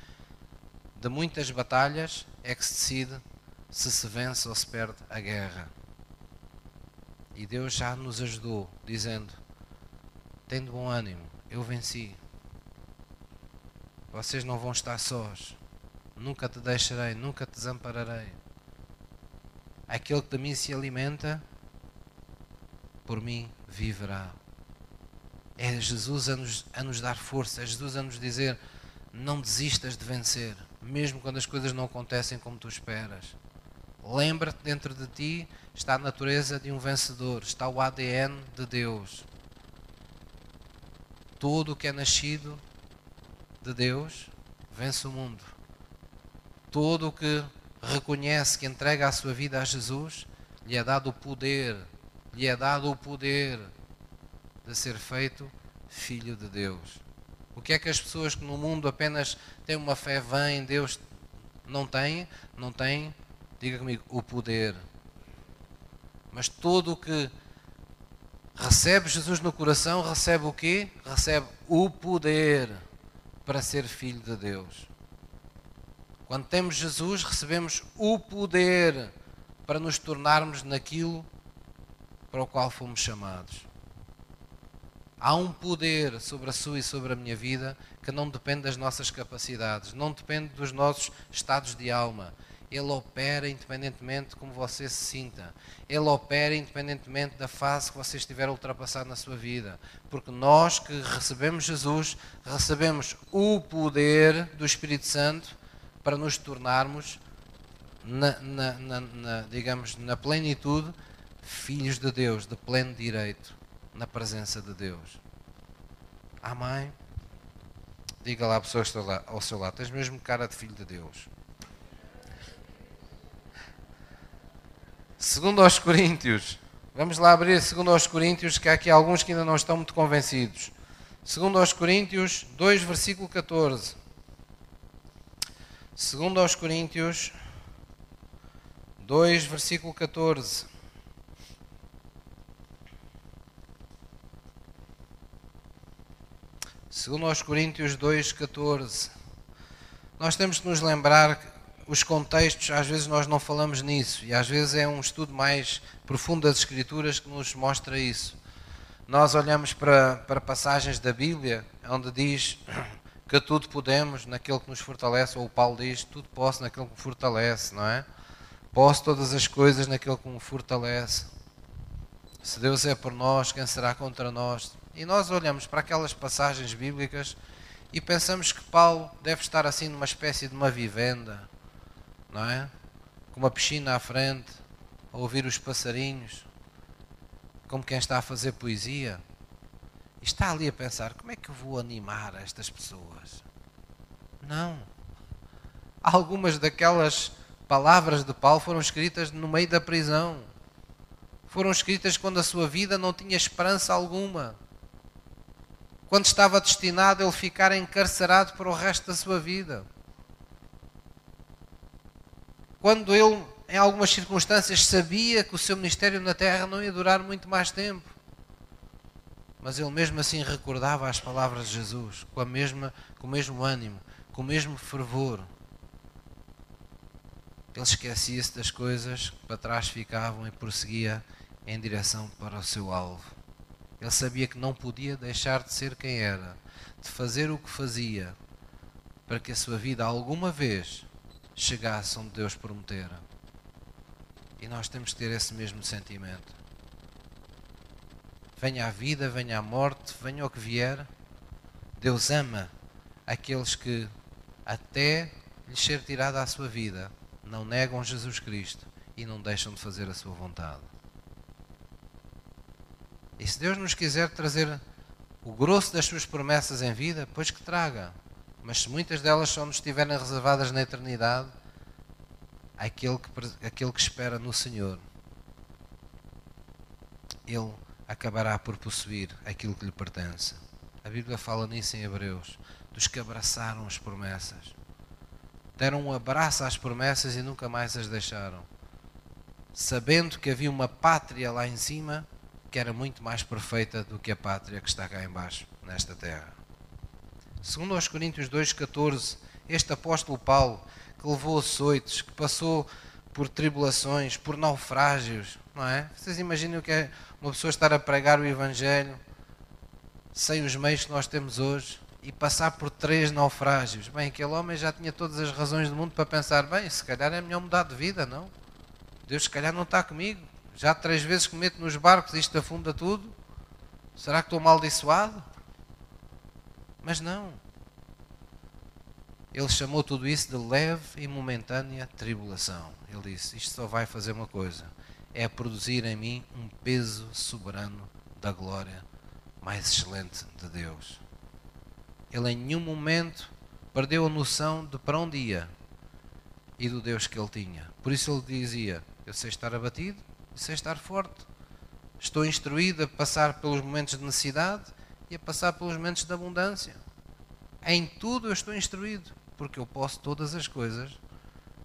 de muitas batalhas é que se decide se se vence ou se perde a guerra. E Deus já nos ajudou, dizendo: Tendo bom ânimo, eu venci. Vocês não vão estar sós. Nunca te deixarei, nunca te desampararei. Aquele que de mim se alimenta por mim viverá. É Jesus a nos, a nos dar força, é Jesus a nos dizer: não desistas de vencer, mesmo quando as coisas não acontecem como tu esperas. Lembra-te, dentro de ti está a natureza de um vencedor, está o ADN de Deus. Todo o que é nascido de Deus vence o mundo. Todo o que reconhece que entrega a sua vida a Jesus, lhe é dado o poder lhe é dado o poder de ser feito filho de Deus. O que é que as pessoas que no mundo apenas têm uma fé vã em Deus não têm? Não têm, diga comigo, o poder. Mas todo o que recebe Jesus no coração, recebe o quê? Recebe o poder para ser filho de Deus. Quando temos Jesus, recebemos o poder para nos tornarmos naquilo para o qual fomos chamados. Há um poder sobre a sua e sobre a minha vida que não depende das nossas capacidades, não depende dos nossos estados de alma. Ele opera independentemente de como você se sinta. Ele opera independentemente da fase que você estiver a ultrapassar na sua vida. Porque nós que recebemos Jesus, recebemos o poder do Espírito Santo para nos tornarmos, na, na, na, na digamos, na plenitude filhos de Deus de pleno direito na presença de Deus. Amém? Diga lá à pessoa que está lá, ao seu lado, tens mesmo cara de filho de Deus. Segundo aos Coríntios, vamos lá abrir segundo aos Coríntios, que há aqui alguns que ainda não estão muito convencidos. Segundo aos Coríntios 2, versículo 14. Segundo aos Coríntios 2, versículo 14. Segundo aos Coríntios 2,14. Nós temos que nos lembrar os contextos, às vezes nós não falamos nisso, e às vezes é um estudo mais profundo das Escrituras que nos mostra isso. Nós olhamos para, para passagens da Bíblia onde diz [COUGHS] que tudo podemos naquele que nos fortalece, ou Paulo diz, tudo posso naquele que me fortalece, não é? Posso todas as coisas naquele que me fortalece. Se Deus é por nós, quem será contra nós? E nós olhamos para aquelas passagens bíblicas e pensamos que Paulo deve estar assim numa espécie de uma vivenda, não é? Com uma piscina à frente, a ouvir os passarinhos, como quem está a fazer poesia. E está ali a pensar: como é que eu vou animar estas pessoas? Não. Algumas daquelas palavras de Paulo foram escritas no meio da prisão. Foram escritas quando a sua vida não tinha esperança alguma quando estava destinado a ele ficar encarcerado para o resto da sua vida. Quando ele, em algumas circunstâncias, sabia que o seu ministério na terra não ia durar muito mais tempo. Mas ele mesmo assim recordava as palavras de Jesus, com, a mesma, com o mesmo ânimo, com o mesmo fervor. Ele esquecia-se das coisas que para trás ficavam e prosseguia em direção para o seu alvo. Ele sabia que não podia deixar de ser quem era, de fazer o que fazia, para que a sua vida alguma vez chegasse onde Deus prometera. E nós temos que ter esse mesmo sentimento. Venha a vida, venha a morte, venha o que vier, Deus ama aqueles que, até lhes ser tirada a sua vida, não negam Jesus Cristo e não deixam de fazer a sua vontade. E se Deus nos quiser trazer o grosso das suas promessas em vida, pois que traga. Mas se muitas delas só nos estiverem reservadas na eternidade, aquele que, aquele que espera no Senhor, ele acabará por possuir aquilo que lhe pertence. A Bíblia fala nisso em Hebreus, dos que abraçaram as promessas. Deram um abraço às promessas e nunca mais as deixaram. Sabendo que havia uma pátria lá em cima que era muito mais perfeita do que a pátria que está cá embaixo, nesta terra. Segundo aos Coríntios 2,14, este apóstolo Paulo, que levou açoites, que passou por tribulações, por naufrágios, não é? Vocês imaginam o que é uma pessoa estar a pregar o Evangelho sem os meios que nós temos hoje e passar por três naufrágios? Bem, aquele homem já tinha todas as razões do mundo para pensar: bem, se calhar é melhor mudar de vida, não? Deus, se calhar, não está comigo. Já três vezes que meto nos barcos isto afunda tudo. Será que estou amaldiçoado? Mas não. Ele chamou tudo isso de leve e momentânea tribulação. Ele disse: Isto só vai fazer uma coisa: é produzir em mim um peso soberano da glória mais excelente de Deus. Ele em nenhum momento perdeu a noção de para onde ia e do Deus que ele tinha. Por isso ele dizia: Eu sei estar abatido, é estar forte. Estou instruído a passar pelos momentos de necessidade e a passar pelos momentos de abundância. Em tudo eu estou instruído, porque eu posso todas as coisas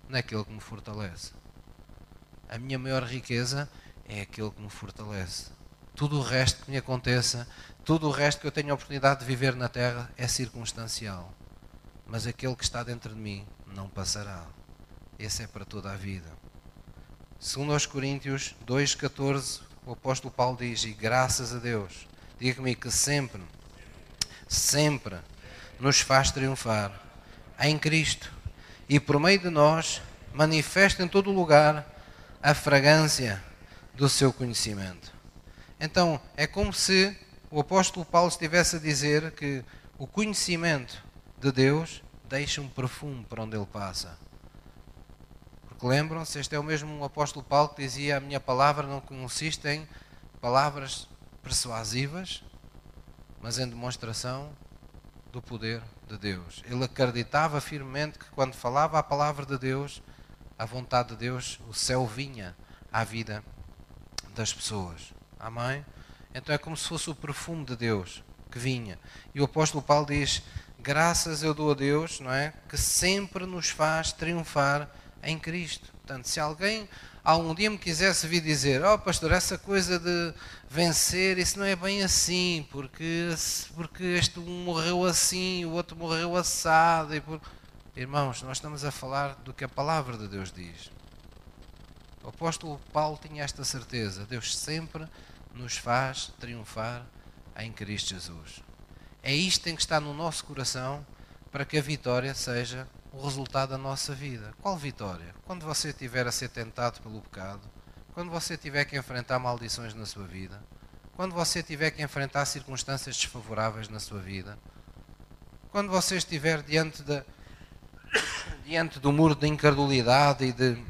naquele que me fortalece. A minha maior riqueza é aquele que me fortalece. Tudo o resto que me aconteça, tudo o resto que eu tenho a oportunidade de viver na terra é circunstancial. Mas aquele que está dentro de mim não passará. Esse é para toda a vida. Segundo aos Coríntios 2,14, o apóstolo Paulo diz, e graças a Deus, diga comigo que sempre, sempre nos faz triunfar em Cristo e por meio de nós manifesta em todo lugar a fragrância do seu conhecimento. Então, é como se o apóstolo Paulo estivesse a dizer que o conhecimento de Deus deixa um perfume para onde ele passa. Porque lembram-se, este é o mesmo apóstolo Paulo que dizia: A minha palavra não consiste em palavras persuasivas, mas em demonstração do poder de Deus. Ele acreditava firmemente que quando falava a palavra de Deus, a vontade de Deus, o céu vinha à vida das pessoas. Amém? Então é como se fosse o perfume de Deus que vinha. E o apóstolo Paulo diz: Graças eu dou a Deus, não é? Que sempre nos faz triunfar em Cristo. Portanto, se alguém algum dia me quisesse vir dizer, oh pastor, essa coisa de vencer, isso não é bem assim, porque, porque este morreu assim, o outro morreu assado. E por... Irmãos, nós estamos a falar do que a palavra de Deus diz. O apóstolo Paulo tinha esta certeza: Deus sempre nos faz triunfar em Cristo Jesus. É isto que tem que estar no nosso coração para que a vitória seja o resultado da nossa vida. Qual vitória? Quando você estiver a ser tentado pelo pecado, quando você tiver que enfrentar maldições na sua vida, quando você tiver que enfrentar circunstâncias desfavoráveis na sua vida, quando você estiver diante, de, [COUGHS] diante do muro de incredulidade e de,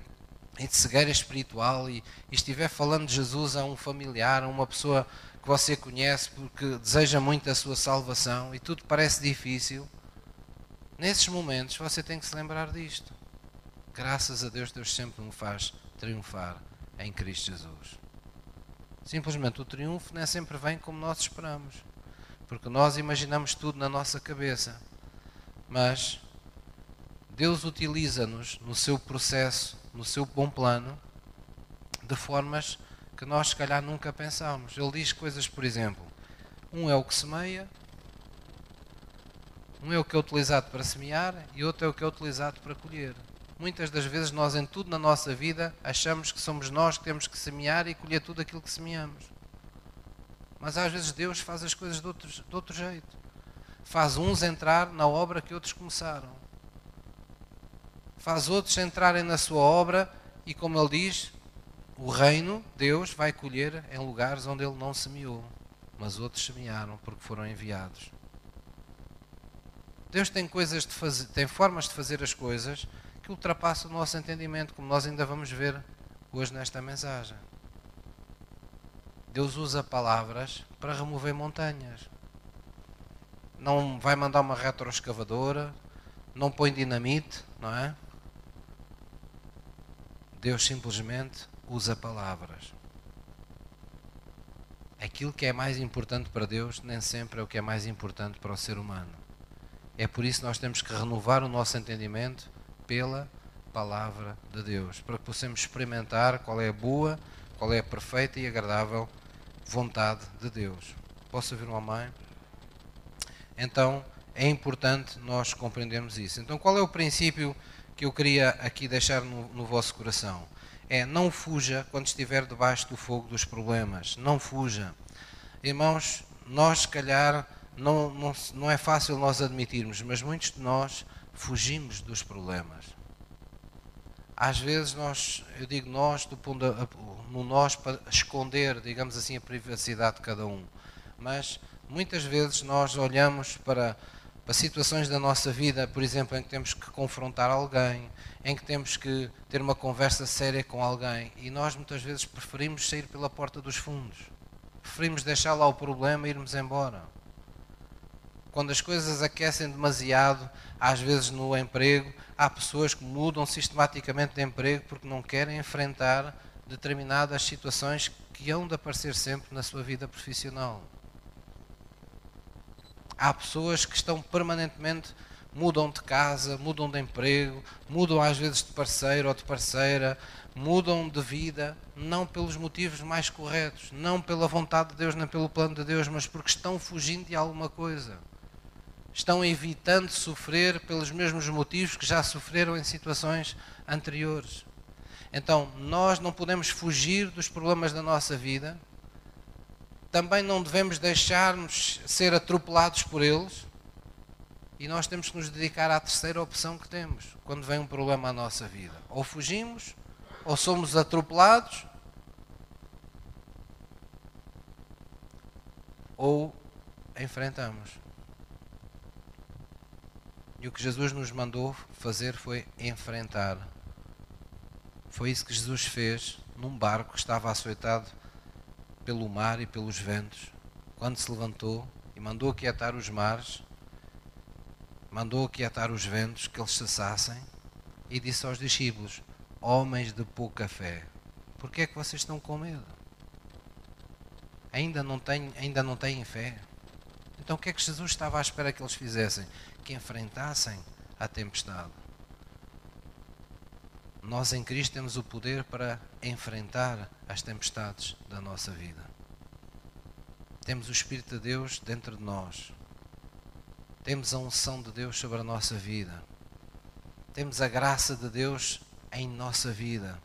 e de cegueira espiritual e, e estiver falando de Jesus a um familiar, a uma pessoa que você conhece porque deseja muito a sua salvação e tudo parece difícil, nesses momentos você tem que se lembrar disto. Graças a Deus, Deus sempre me faz triunfar em Cristo Jesus. Simplesmente o triunfo nem sempre vem como nós esperamos, porque nós imaginamos tudo na nossa cabeça. Mas Deus utiliza-nos no seu processo, no seu bom plano, de formas que nós se calhar nunca pensámos. Ele diz coisas, por exemplo, um é o que semeia, um é o que é utilizado para semear e outro é o que é utilizado para colher. Muitas das vezes nós em tudo na nossa vida achamos que somos nós que temos que semear e colher tudo aquilo que semeamos. Mas às vezes Deus faz as coisas de outro, de outro jeito. Faz uns entrar na obra que outros começaram. Faz outros entrarem na sua obra e, como ele diz, o reino, Deus, vai colher em lugares onde ele não semeou, mas outros semearam porque foram enviados. Deus tem coisas de fazer, tem formas de fazer as coisas que ultrapassam o nosso entendimento, como nós ainda vamos ver hoje nesta mensagem. Deus usa palavras para remover montanhas. Não vai mandar uma retroescavadora, não põe dinamite, não é? Deus simplesmente usa palavras. Aquilo que é mais importante para Deus nem sempre é o que é mais importante para o ser humano. É por isso que nós temos que renovar o nosso entendimento pela palavra de Deus, para que possamos experimentar qual é a boa, qual é a perfeita e agradável vontade de Deus. Posso ouvir uma mãe? Então, é importante nós compreendermos isso. Então, qual é o princípio que eu queria aqui deixar no, no vosso coração? é não fuja quando estiver debaixo do fogo dos problemas. Não fuja. Irmãos, nós, se calhar, não, não, não é fácil nós admitirmos, mas muitos de nós fugimos dos problemas. Às vezes nós, eu digo nós, do ponto no nós para esconder, digamos assim, a privacidade de cada um. Mas muitas vezes nós olhamos para, para situações da nossa vida, por exemplo, em que temos que confrontar alguém, em que temos que ter uma conversa séria com alguém e nós muitas vezes preferimos sair pela porta dos fundos. Preferimos deixar lá o problema e irmos embora. Quando as coisas aquecem demasiado, às vezes no emprego, há pessoas que mudam sistematicamente de emprego porque não querem enfrentar determinadas situações que hão de aparecer sempre na sua vida profissional. Há pessoas que estão permanentemente mudam de casa, mudam de emprego, mudam às vezes de parceiro ou de parceira, mudam de vida, não pelos motivos mais corretos, não pela vontade de Deus, nem pelo plano de Deus, mas porque estão fugindo de alguma coisa. Estão evitando sofrer pelos mesmos motivos que já sofreram em situações anteriores. Então, nós não podemos fugir dos problemas da nossa vida, também não devemos deixar-nos ser atropelados por eles, e nós temos que nos dedicar à terceira opção que temos quando vem um problema à nossa vida. Ou fugimos, ou somos atropelados, ou enfrentamos. E o que Jesus nos mandou fazer foi enfrentar. Foi isso que Jesus fez num barco que estava açoitado pelo mar e pelos ventos, quando se levantou e mandou aquietar os mares mandou aquietar os ventos, que eles cessassem, e disse aos discípulos: Homens de pouca fé, por que é que vocês estão com medo? Ainda não têm, ainda não têm fé? Então o que é que Jesus estava à espera que eles fizessem? Que enfrentassem a tempestade. Nós em Cristo temos o poder para enfrentar as tempestades da nossa vida. Temos o Espírito de Deus dentro de nós temos a unção de Deus sobre a nossa vida. Temos a graça de Deus em nossa vida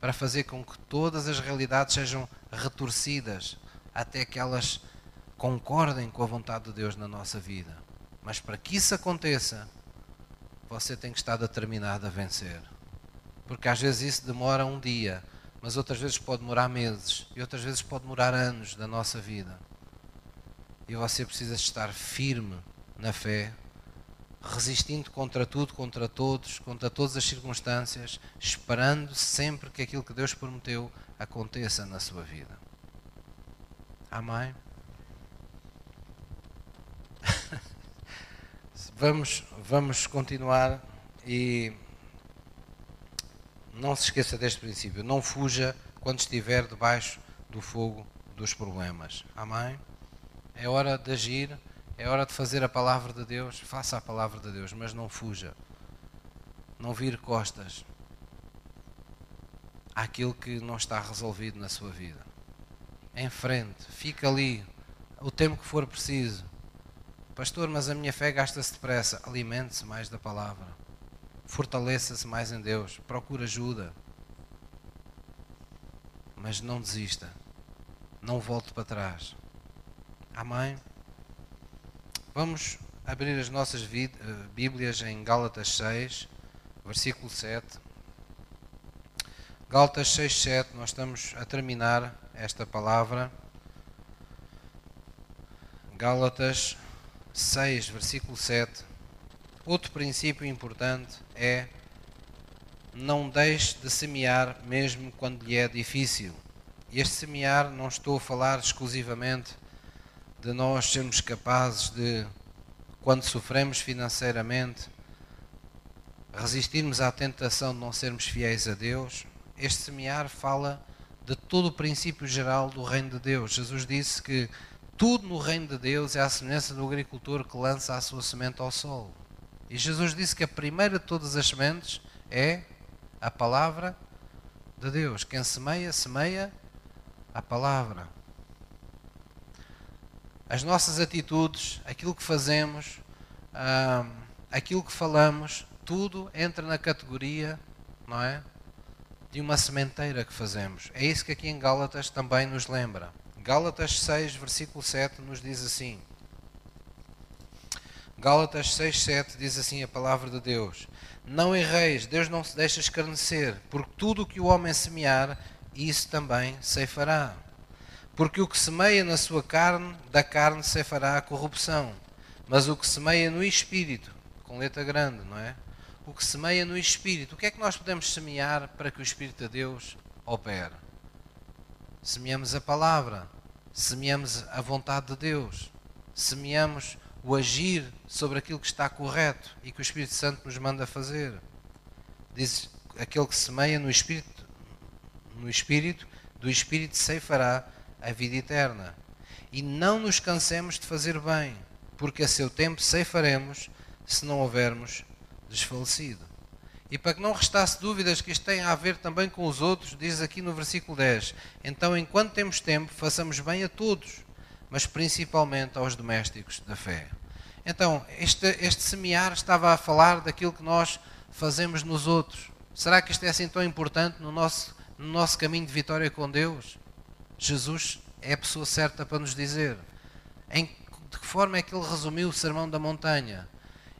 para fazer com que todas as realidades sejam retorcidas até que elas concordem com a vontade de Deus na nossa vida. Mas para que isso aconteça, você tem que estar determinado a vencer. Porque às vezes isso demora um dia, mas outras vezes pode demorar meses e outras vezes pode demorar anos da nossa vida. E você precisa estar firme na fé, resistindo contra tudo, contra todos, contra todas as circunstâncias, esperando sempre que aquilo que Deus prometeu aconteça na sua vida. Amém? Vamos, vamos continuar e não se esqueça deste princípio. Não fuja quando estiver debaixo do fogo dos problemas. Amém? É hora de agir, é hora de fazer a palavra de Deus. Faça a palavra de Deus, mas não fuja. Não vire costas àquilo que não está resolvido na sua vida. Em frente, fica ali o tempo que for preciso. Pastor, mas a minha fé gasta-se depressa. Alimente-se mais da palavra fortaleça-se mais em Deus, procure ajuda. Mas não desista. Não volte para trás. Amém? Vamos abrir as nossas eh, Bíblias em Gálatas 6, versículo 7. Gálatas 6, 7, nós estamos a terminar esta palavra. Gálatas 6, versículo 7. Outro princípio importante é não deixe de semear mesmo quando lhe é difícil. Este semear não estou a falar exclusivamente de nós sermos capazes de, quando sofremos financeiramente, resistirmos à tentação de não sermos fiéis a Deus. Este semear fala de todo o princípio geral do reino de Deus. Jesus disse que tudo no reino de Deus é a semelhança do agricultor que lança a sua semente ao solo. E Jesus disse que a primeira de todas as sementes é a palavra de Deus. Quem semeia, semeia a palavra. As nossas atitudes, aquilo que fazemos, aquilo que falamos, tudo entra na categoria, não é? De uma sementeira que fazemos. É isso que aqui em Gálatas também nos lembra. Gálatas 6, versículo 7 nos diz assim: Gálatas 6, 7 diz assim a palavra de Deus: Não erreis, Deus não se deixa escarnecer, porque tudo o que o homem semear, isso também ceifará. Porque o que semeia na sua carne, da carne ceifará a corrupção, mas o que semeia no espírito, com letra grande, não é? O que semeia no espírito, o que é que nós podemos semear para que o espírito de Deus opere? Semeamos a palavra, semeamos a vontade de Deus, semeamos o agir sobre aquilo que está correto e que o Espírito Santo nos manda fazer. Diz aquele que semeia no Espírito, no Espírito, do Espírito ceifará a vida eterna. E não nos cansemos de fazer bem, porque a seu tempo ceifaremos se não houvermos desfalecido. E para que não restasse dúvidas que isto tem a ver também com os outros, diz aqui no versículo 10: Então, enquanto temos tempo, façamos bem a todos mas principalmente aos domésticos da fé. Então, este, este semear estava a falar daquilo que nós fazemos nos outros. Será que isto é assim tão importante no nosso, no nosso caminho de vitória com Deus? Jesus é a pessoa certa para nos dizer. Em, de que forma é que ele resumiu o sermão da montanha?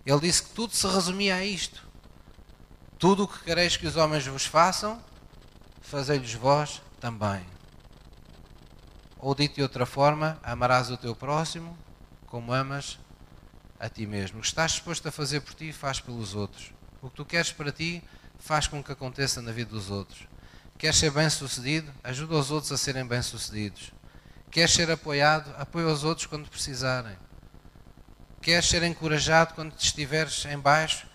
Ele disse que tudo se resumia a isto. Tudo o que quereis que os homens vos façam, fazei-lhes vós também. Ou dito de outra forma, amarás o teu próximo como amas a ti mesmo. O que estás disposto a fazer por ti, faz pelos outros. O que tu queres para ti, faz com que aconteça na vida dos outros. Queres ser bem-sucedido? Ajuda os outros a serem bem-sucedidos. Queres ser apoiado? Apoia os outros quando precisarem. Queres ser encorajado quando estiveres em baixo?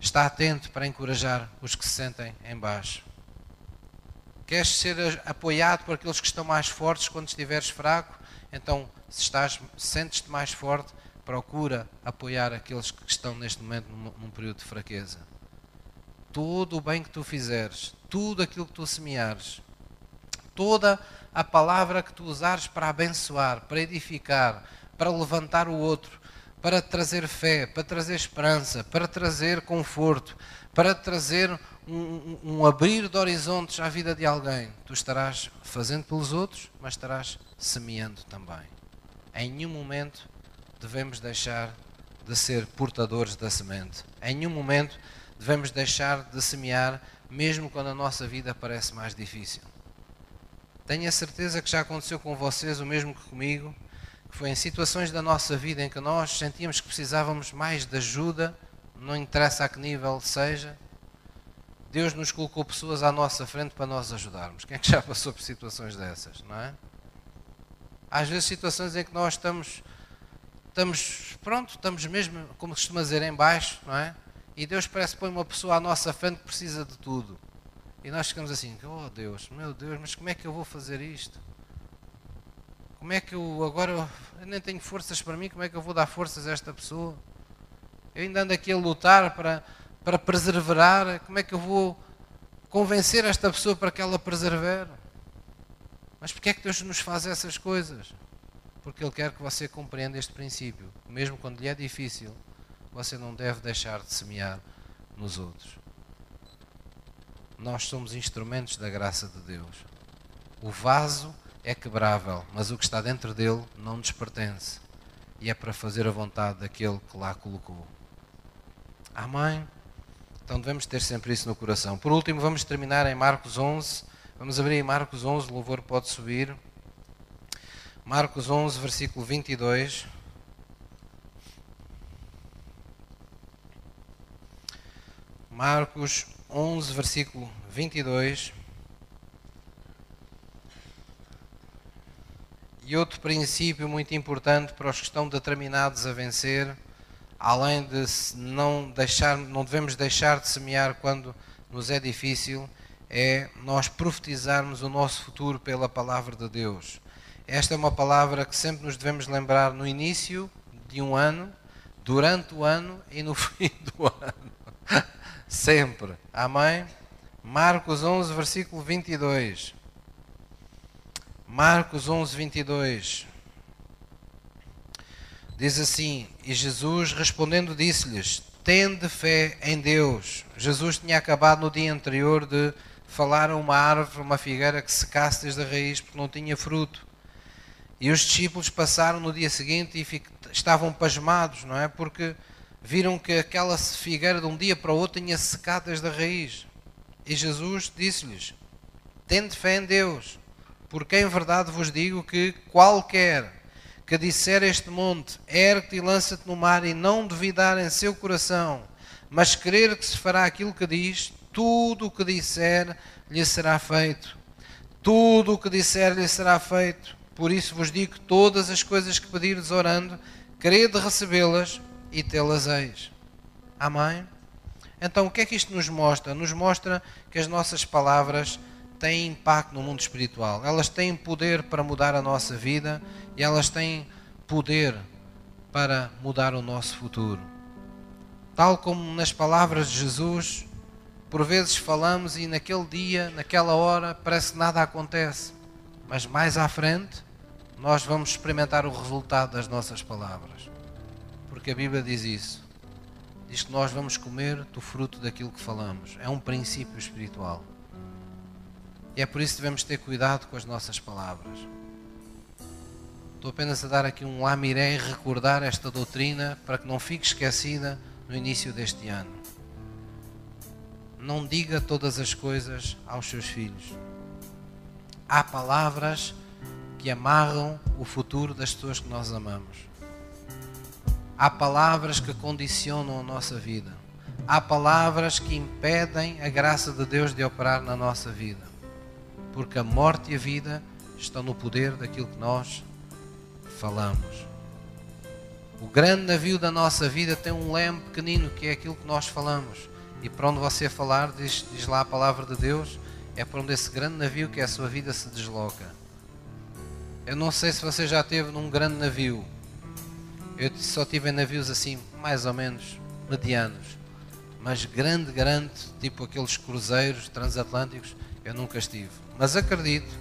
Está atento para encorajar os que se sentem em baixo. Queres ser apoiado por aqueles que estão mais fortes quando estiveres fraco? Então, se estás, sentes-te mais forte, procura apoiar aqueles que estão neste momento num, num período de fraqueza. Todo o bem que tu fizeres, tudo aquilo que tu semeares, toda a palavra que tu usares para abençoar, para edificar, para levantar o outro, para trazer fé, para trazer esperança, para trazer conforto, para trazer um, um, abrir de horizontes à vida de alguém. Tu estarás fazendo pelos outros, mas estarás semeando também. Em nenhum momento devemos deixar de ser portadores da semente. Em nenhum momento devemos deixar de semear mesmo quando a nossa vida parece mais difícil. Tenho a certeza que já aconteceu com vocês o mesmo que comigo, foi em situações da nossa vida em que nós sentíamos que precisávamos mais de ajuda, não interessa a que nível seja, Deus nos colocou pessoas à nossa frente para nós ajudarmos. Quem é que já passou por situações dessas, não é? Às vezes situações em que nós estamos, estamos pronto, estamos mesmo, como costuma dizer, em baixo, não é? E Deus parece que põe uma pessoa à nossa frente que precisa de tudo. E nós ficamos assim, oh Deus, meu Deus, mas como é que eu vou fazer isto? Como é que eu agora eu nem tenho forças para mim, como é que eu vou dar forças a esta pessoa? Eu ainda ando aqui a lutar para para preservar, como é que eu vou convencer esta pessoa para que ela preserve? Mas porquê é que Deus nos faz essas coisas? Porque Ele quer que você compreenda este princípio. Mesmo quando lhe é difícil, você não deve deixar de semear nos outros. Nós somos instrumentos da graça de Deus. O vaso é quebrável, mas o que está dentro dele não nos pertence. E é para fazer a vontade daquele que lá colocou. Amém? Então devemos ter sempre isso no coração. Por último, vamos terminar em Marcos 11. Vamos abrir em Marcos 11, o louvor pode subir. Marcos 11, versículo 22. Marcos 11, versículo 22. E outro princípio muito importante para os que estão determinados a vencer além de não deixar, não devemos deixar de semear quando nos é difícil, é nós profetizarmos o nosso futuro pela palavra de Deus. Esta é uma palavra que sempre nos devemos lembrar no início de um ano, durante o ano e no [LAUGHS] fim do ano. Sempre. Amém? Marcos 11, versículo 22. Marcos 11, 22. Diz assim: E Jesus respondendo disse-lhes: Tende fé em Deus. Jesus tinha acabado no dia anterior de falar a uma árvore, uma figueira que secasse desde a raiz porque não tinha fruto. E os discípulos passaram no dia seguinte e estavam pasmados, não é? Porque viram que aquela figueira de um dia para o outro tinha secado desde a raiz. E Jesus disse-lhes: Tende fé em Deus, porque em verdade vos digo que qualquer que disser este monte, ergue-te e lança-te no mar, e não duvidar em seu coração, mas crer que se fará aquilo que diz, tudo o que disser lhe será feito. Tudo o que disser lhe será feito. Por isso vos digo todas as coisas que pedirdes orando, crede recebê-las e tê-las eis. Amém? Então, o que é que isto nos mostra? Nos mostra que as nossas palavras têm impacto no mundo espiritual. Elas têm poder para mudar a nossa vida e elas têm poder para mudar o nosso futuro. Tal como nas palavras de Jesus, por vezes falamos e naquele dia, naquela hora, parece que nada acontece, mas mais à frente nós vamos experimentar o resultado das nossas palavras. Porque a Bíblia diz isso. Diz que nós vamos comer do fruto daquilo que falamos. É um princípio espiritual. E é por isso que devemos ter cuidado com as nossas palavras. Estou apenas a dar aqui um lamiré e recordar esta doutrina para que não fique esquecida no início deste ano. Não diga todas as coisas aos seus filhos. Há palavras que amarram o futuro das pessoas que nós amamos. Há palavras que condicionam a nossa vida. Há palavras que impedem a graça de Deus de operar na nossa vida porque a morte e a vida estão no poder daquilo que nós falamos. O grande navio da nossa vida tem um leme pequenino que é aquilo que nós falamos. E para onde você falar, diz, diz lá a palavra de Deus, é para onde esse grande navio que é a sua vida se desloca. Eu não sei se você já esteve num grande navio. Eu só tive em navios assim, mais ou menos medianos. Mas grande, grande, tipo aqueles cruzeiros transatlânticos, eu nunca estive. Mas acredito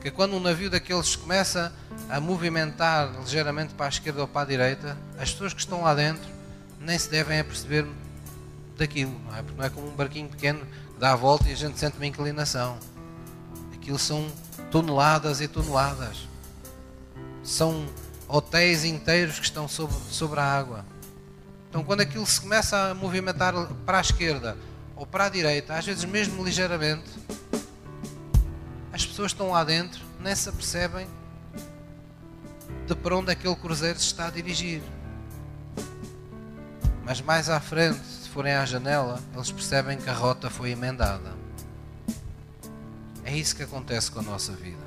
que quando um navio daqueles começa a movimentar ligeiramente para a esquerda ou para a direita, as pessoas que estão lá dentro nem se devem aperceber daquilo, não é? Porque não é como um barquinho pequeno que dá a volta e a gente sente uma inclinação. Aquilo são toneladas e toneladas. São hotéis inteiros que estão sobre, sobre a água. Então, quando aquilo se começa a movimentar para a esquerda ou para a direita, às vezes mesmo ligeiramente, as pessoas estão lá dentro, nem se apercebem de para onde aquele cruzeiro se está a dirigir. Mas mais à frente, se forem à janela, eles percebem que a rota foi emendada. É isso que acontece com a nossa vida.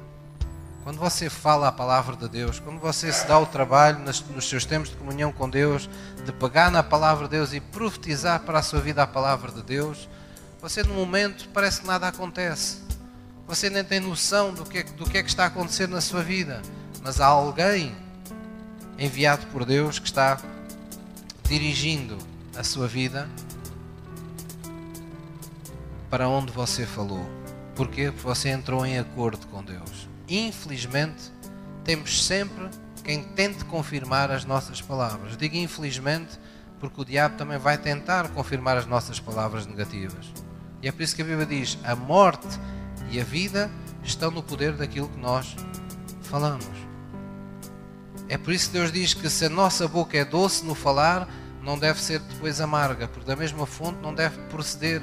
Quando você fala a palavra de Deus, quando você se dá o trabalho nos seus tempos de comunhão com Deus, de pegar na palavra de Deus e profetizar para a sua vida a palavra de Deus, você no momento parece que nada acontece. Você nem tem noção do que, é, do que é que está a acontecer na sua vida. Mas há alguém enviado por Deus que está dirigindo a sua vida para onde você falou. Porquê? Porque você entrou em acordo com Deus infelizmente, temos sempre quem tente confirmar as nossas palavras. Digo infelizmente porque o diabo também vai tentar confirmar as nossas palavras negativas. E é por isso que a Bíblia diz: a morte e a vida estão no poder daquilo que nós falamos. É por isso que Deus diz que se a nossa boca é doce no falar, não deve ser depois amarga, porque da mesma fonte não deve proceder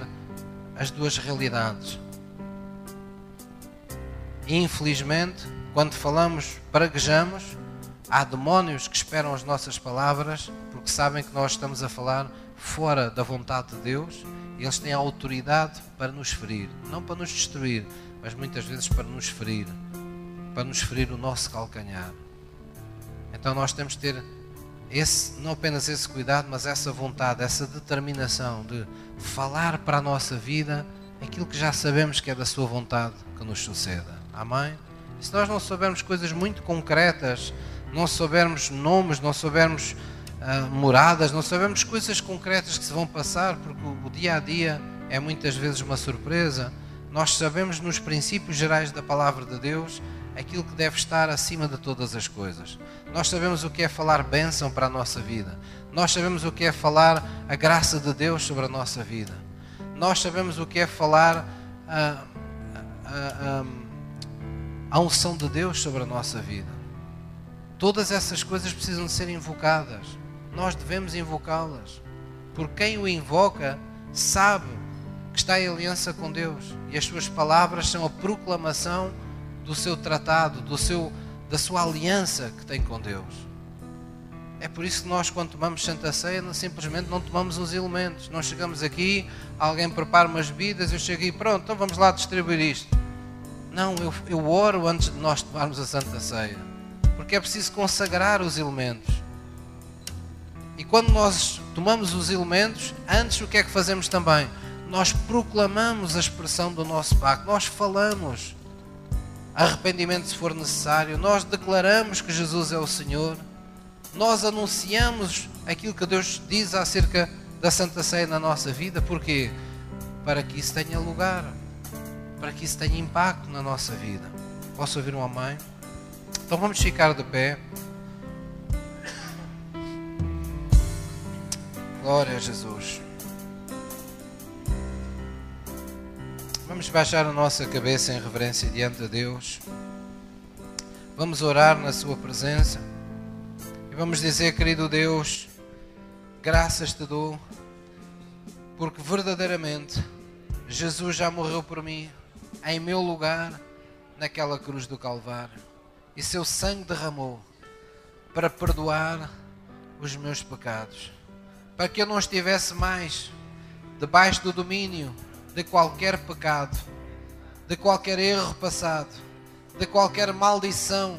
as duas realidades. Infelizmente, quando falamos, praguejamos, há demónios que esperam as nossas palavras porque sabem que nós estamos a falar fora da vontade de Deus eles têm a autoridade para nos ferir, não para nos destruir, mas muitas vezes para nos ferir, para nos ferir o nosso calcanhar. Então nós temos que ter esse, não apenas esse cuidado, mas essa vontade, essa determinação de falar para a nossa vida aquilo que já sabemos que é da Sua vontade que nos suceda. Amém? E se nós não soubermos coisas muito concretas, não soubermos nomes, não soubermos uh, moradas, não soubermos coisas concretas que se vão passar, porque o, o dia a dia é muitas vezes uma surpresa, nós sabemos nos princípios gerais da palavra de Deus aquilo que deve estar acima de todas as coisas. Nós sabemos o que é falar bênção para a nossa vida. Nós sabemos o que é falar a graça de Deus sobre a nossa vida. Nós sabemos o que é falar a, a, a, a unção de Deus sobre a nossa vida. Todas essas coisas precisam ser invocadas. Nós devemos invocá-las. Porque quem o invoca sabe que está em aliança com Deus e as suas palavras são a proclamação do seu tratado, do seu, da sua aliança que tem com Deus. É por isso que nós, quando tomamos Santa Ceia, simplesmente não tomamos os elementos. Não chegamos aqui, alguém prepara umas bebidas, eu chego e pronto, então vamos lá distribuir isto. Não, eu, eu oro antes de nós tomarmos a Santa Ceia. Porque é preciso consagrar os elementos. E quando nós tomamos os elementos, antes o que é que fazemos também? Nós proclamamos a expressão do nosso pacto. Nós falamos arrependimento se for necessário. Nós declaramos que Jesus é o Senhor. Nós anunciamos aquilo que Deus diz acerca da Santa Ceia na nossa vida. Porquê? Para que isso tenha lugar para que isso tenha impacto na nossa vida. Posso ouvir um amém? Então vamos ficar de pé. Glória a Jesus. Vamos baixar a nossa cabeça em reverência diante de Deus. Vamos orar na Sua presença. E vamos dizer, querido Deus, graças te dou, porque verdadeiramente Jesus já morreu por mim em meu lugar naquela cruz do Calvário. E seu sangue derramou para perdoar os meus pecados, para que eu não estivesse mais debaixo do domínio de qualquer pecado, de qualquer erro passado, de qualquer maldição,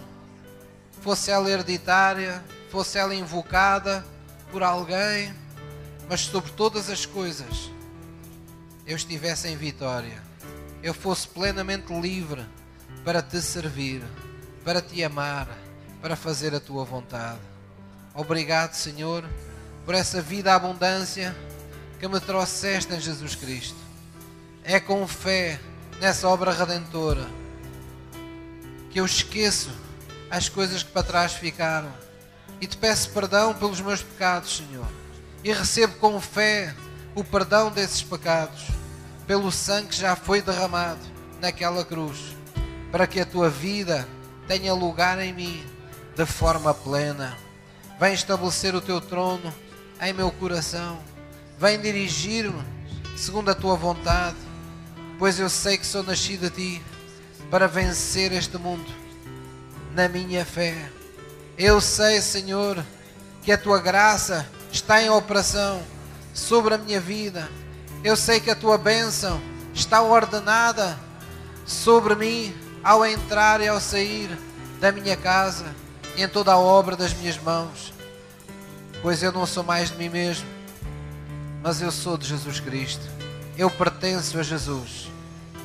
fosse ela hereditária, fosse ela invocada por alguém, mas sobre todas as coisas eu estivesse em vitória eu fosse plenamente livre para te servir, para te amar, para fazer a tua vontade. Obrigado, Senhor, por essa vida abundância que me trouxeste em Jesus Cristo. É com fé nessa obra redentora que eu esqueço as coisas que para trás ficaram e te peço perdão pelos meus pecados, Senhor, e recebo com fé o perdão desses pecados pelo sangue que já foi derramado naquela cruz, para que a tua vida tenha lugar em mim de forma plena. Vem estabelecer o teu trono em meu coração. Vem dirigir-me segundo a tua vontade, pois eu sei que sou nascido de ti para vencer este mundo na minha fé. Eu sei, Senhor, que a tua graça está em operação sobre a minha vida. Eu sei que a tua bênção está ordenada sobre mim ao entrar e ao sair da minha casa em toda a obra das minhas mãos. Pois eu não sou mais de mim mesmo, mas eu sou de Jesus Cristo. Eu pertenço a Jesus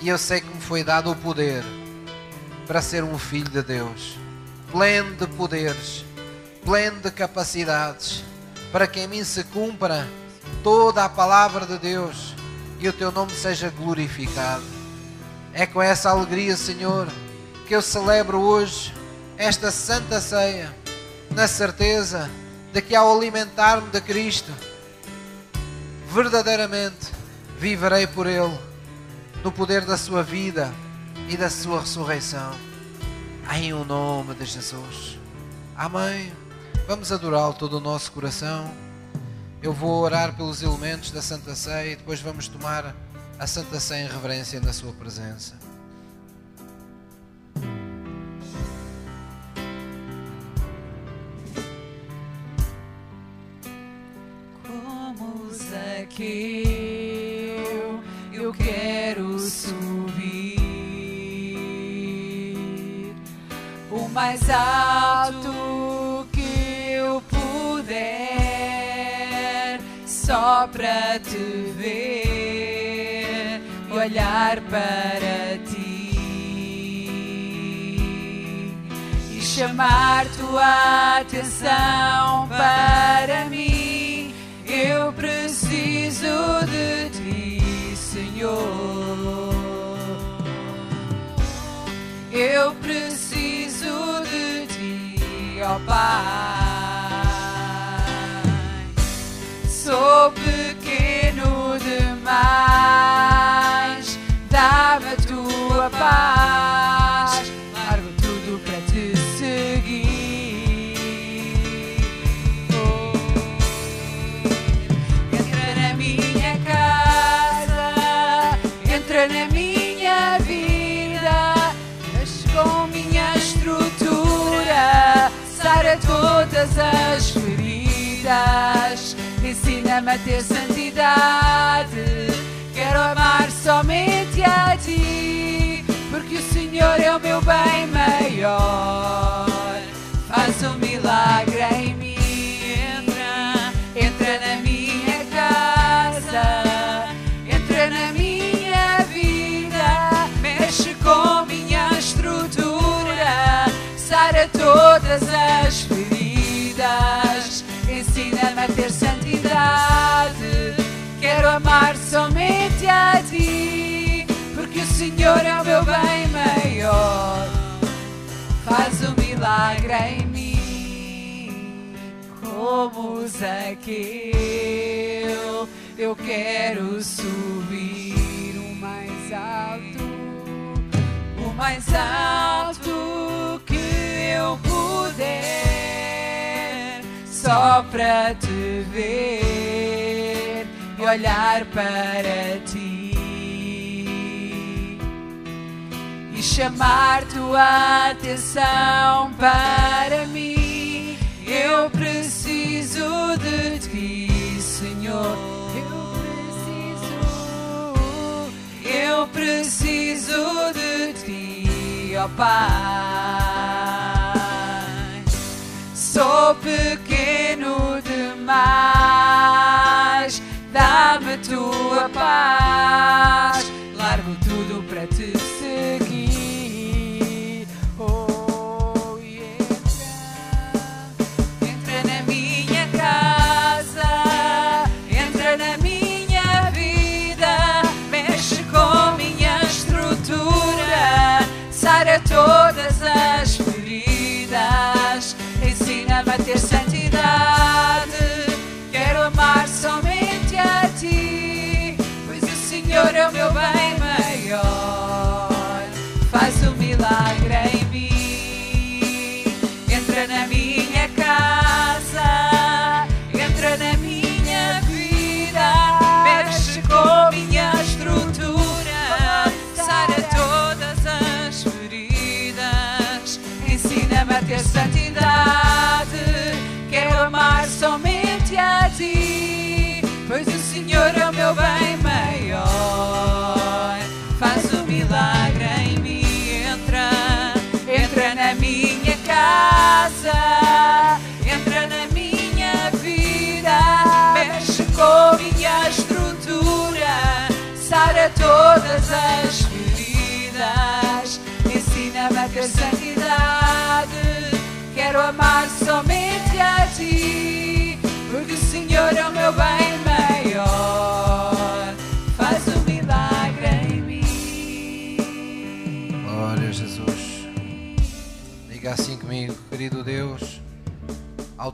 e eu sei que me foi dado o poder para ser um filho de Deus, pleno de poderes, pleno de capacidades, para que em mim se cumpra toda a palavra de Deus e o teu nome seja glorificado. É com essa alegria, Senhor, que eu celebro hoje esta santa ceia, na certeza de que ao alimentar-me de Cristo, verdadeiramente viverei por Ele, no poder da Sua vida e da Sua ressurreição. Em o nome de Jesus. Amém. Vamos adorá-lo todo o nosso coração. Eu vou orar pelos elementos da Santa Ceia e depois vamos tomar a Santa Ceia em reverência na Sua presença. Como Zaqueu, eu quero subir o mais alto que eu puder, só para te ver, olhar para ti e chamar tua atenção para mim. Eu preciso de ti, Senhor. Eu preciso de ti, ó Pai. Sou pequeno demais, dá-me a tua paz. Ensina-me a ter santidade. Quero amar somente a ti, porque o Senhor é o meu bem maior. Faz um milagre em mim. Entra, entra na minha casa, entra na minha vida, mexe com minha estrutura, sara todas as feridas, ensina-me ter santidade. Quero amar somente a ti, porque o Senhor é o meu bem maior faz um milagre em mim, como Zaqueu. Eu quero subir o mais alto, o mais alto que eu puder, só para te ver e olhar para ti e chamar tua atenção para mim. Eu preciso de ti, Senhor. Eu preciso, eu preciso de ti, ó Pai. Sou pequeno demais, dá-me tua paz. Largo tudo para te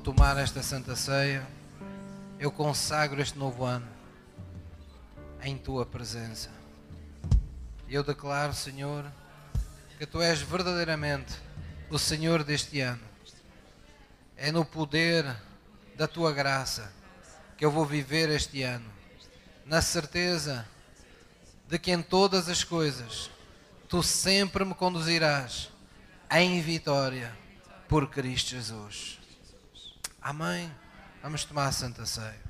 tomar esta Santa Ceia, eu consagro este novo ano em tua presença. Eu declaro, Senhor, que tu és verdadeiramente o Senhor deste ano. É no poder da tua graça que eu vou viver este ano, na certeza de que em todas as coisas tu sempre me conduzirás em vitória por Cristo Jesus. Amém. Vamos tomar a Santa Ceia.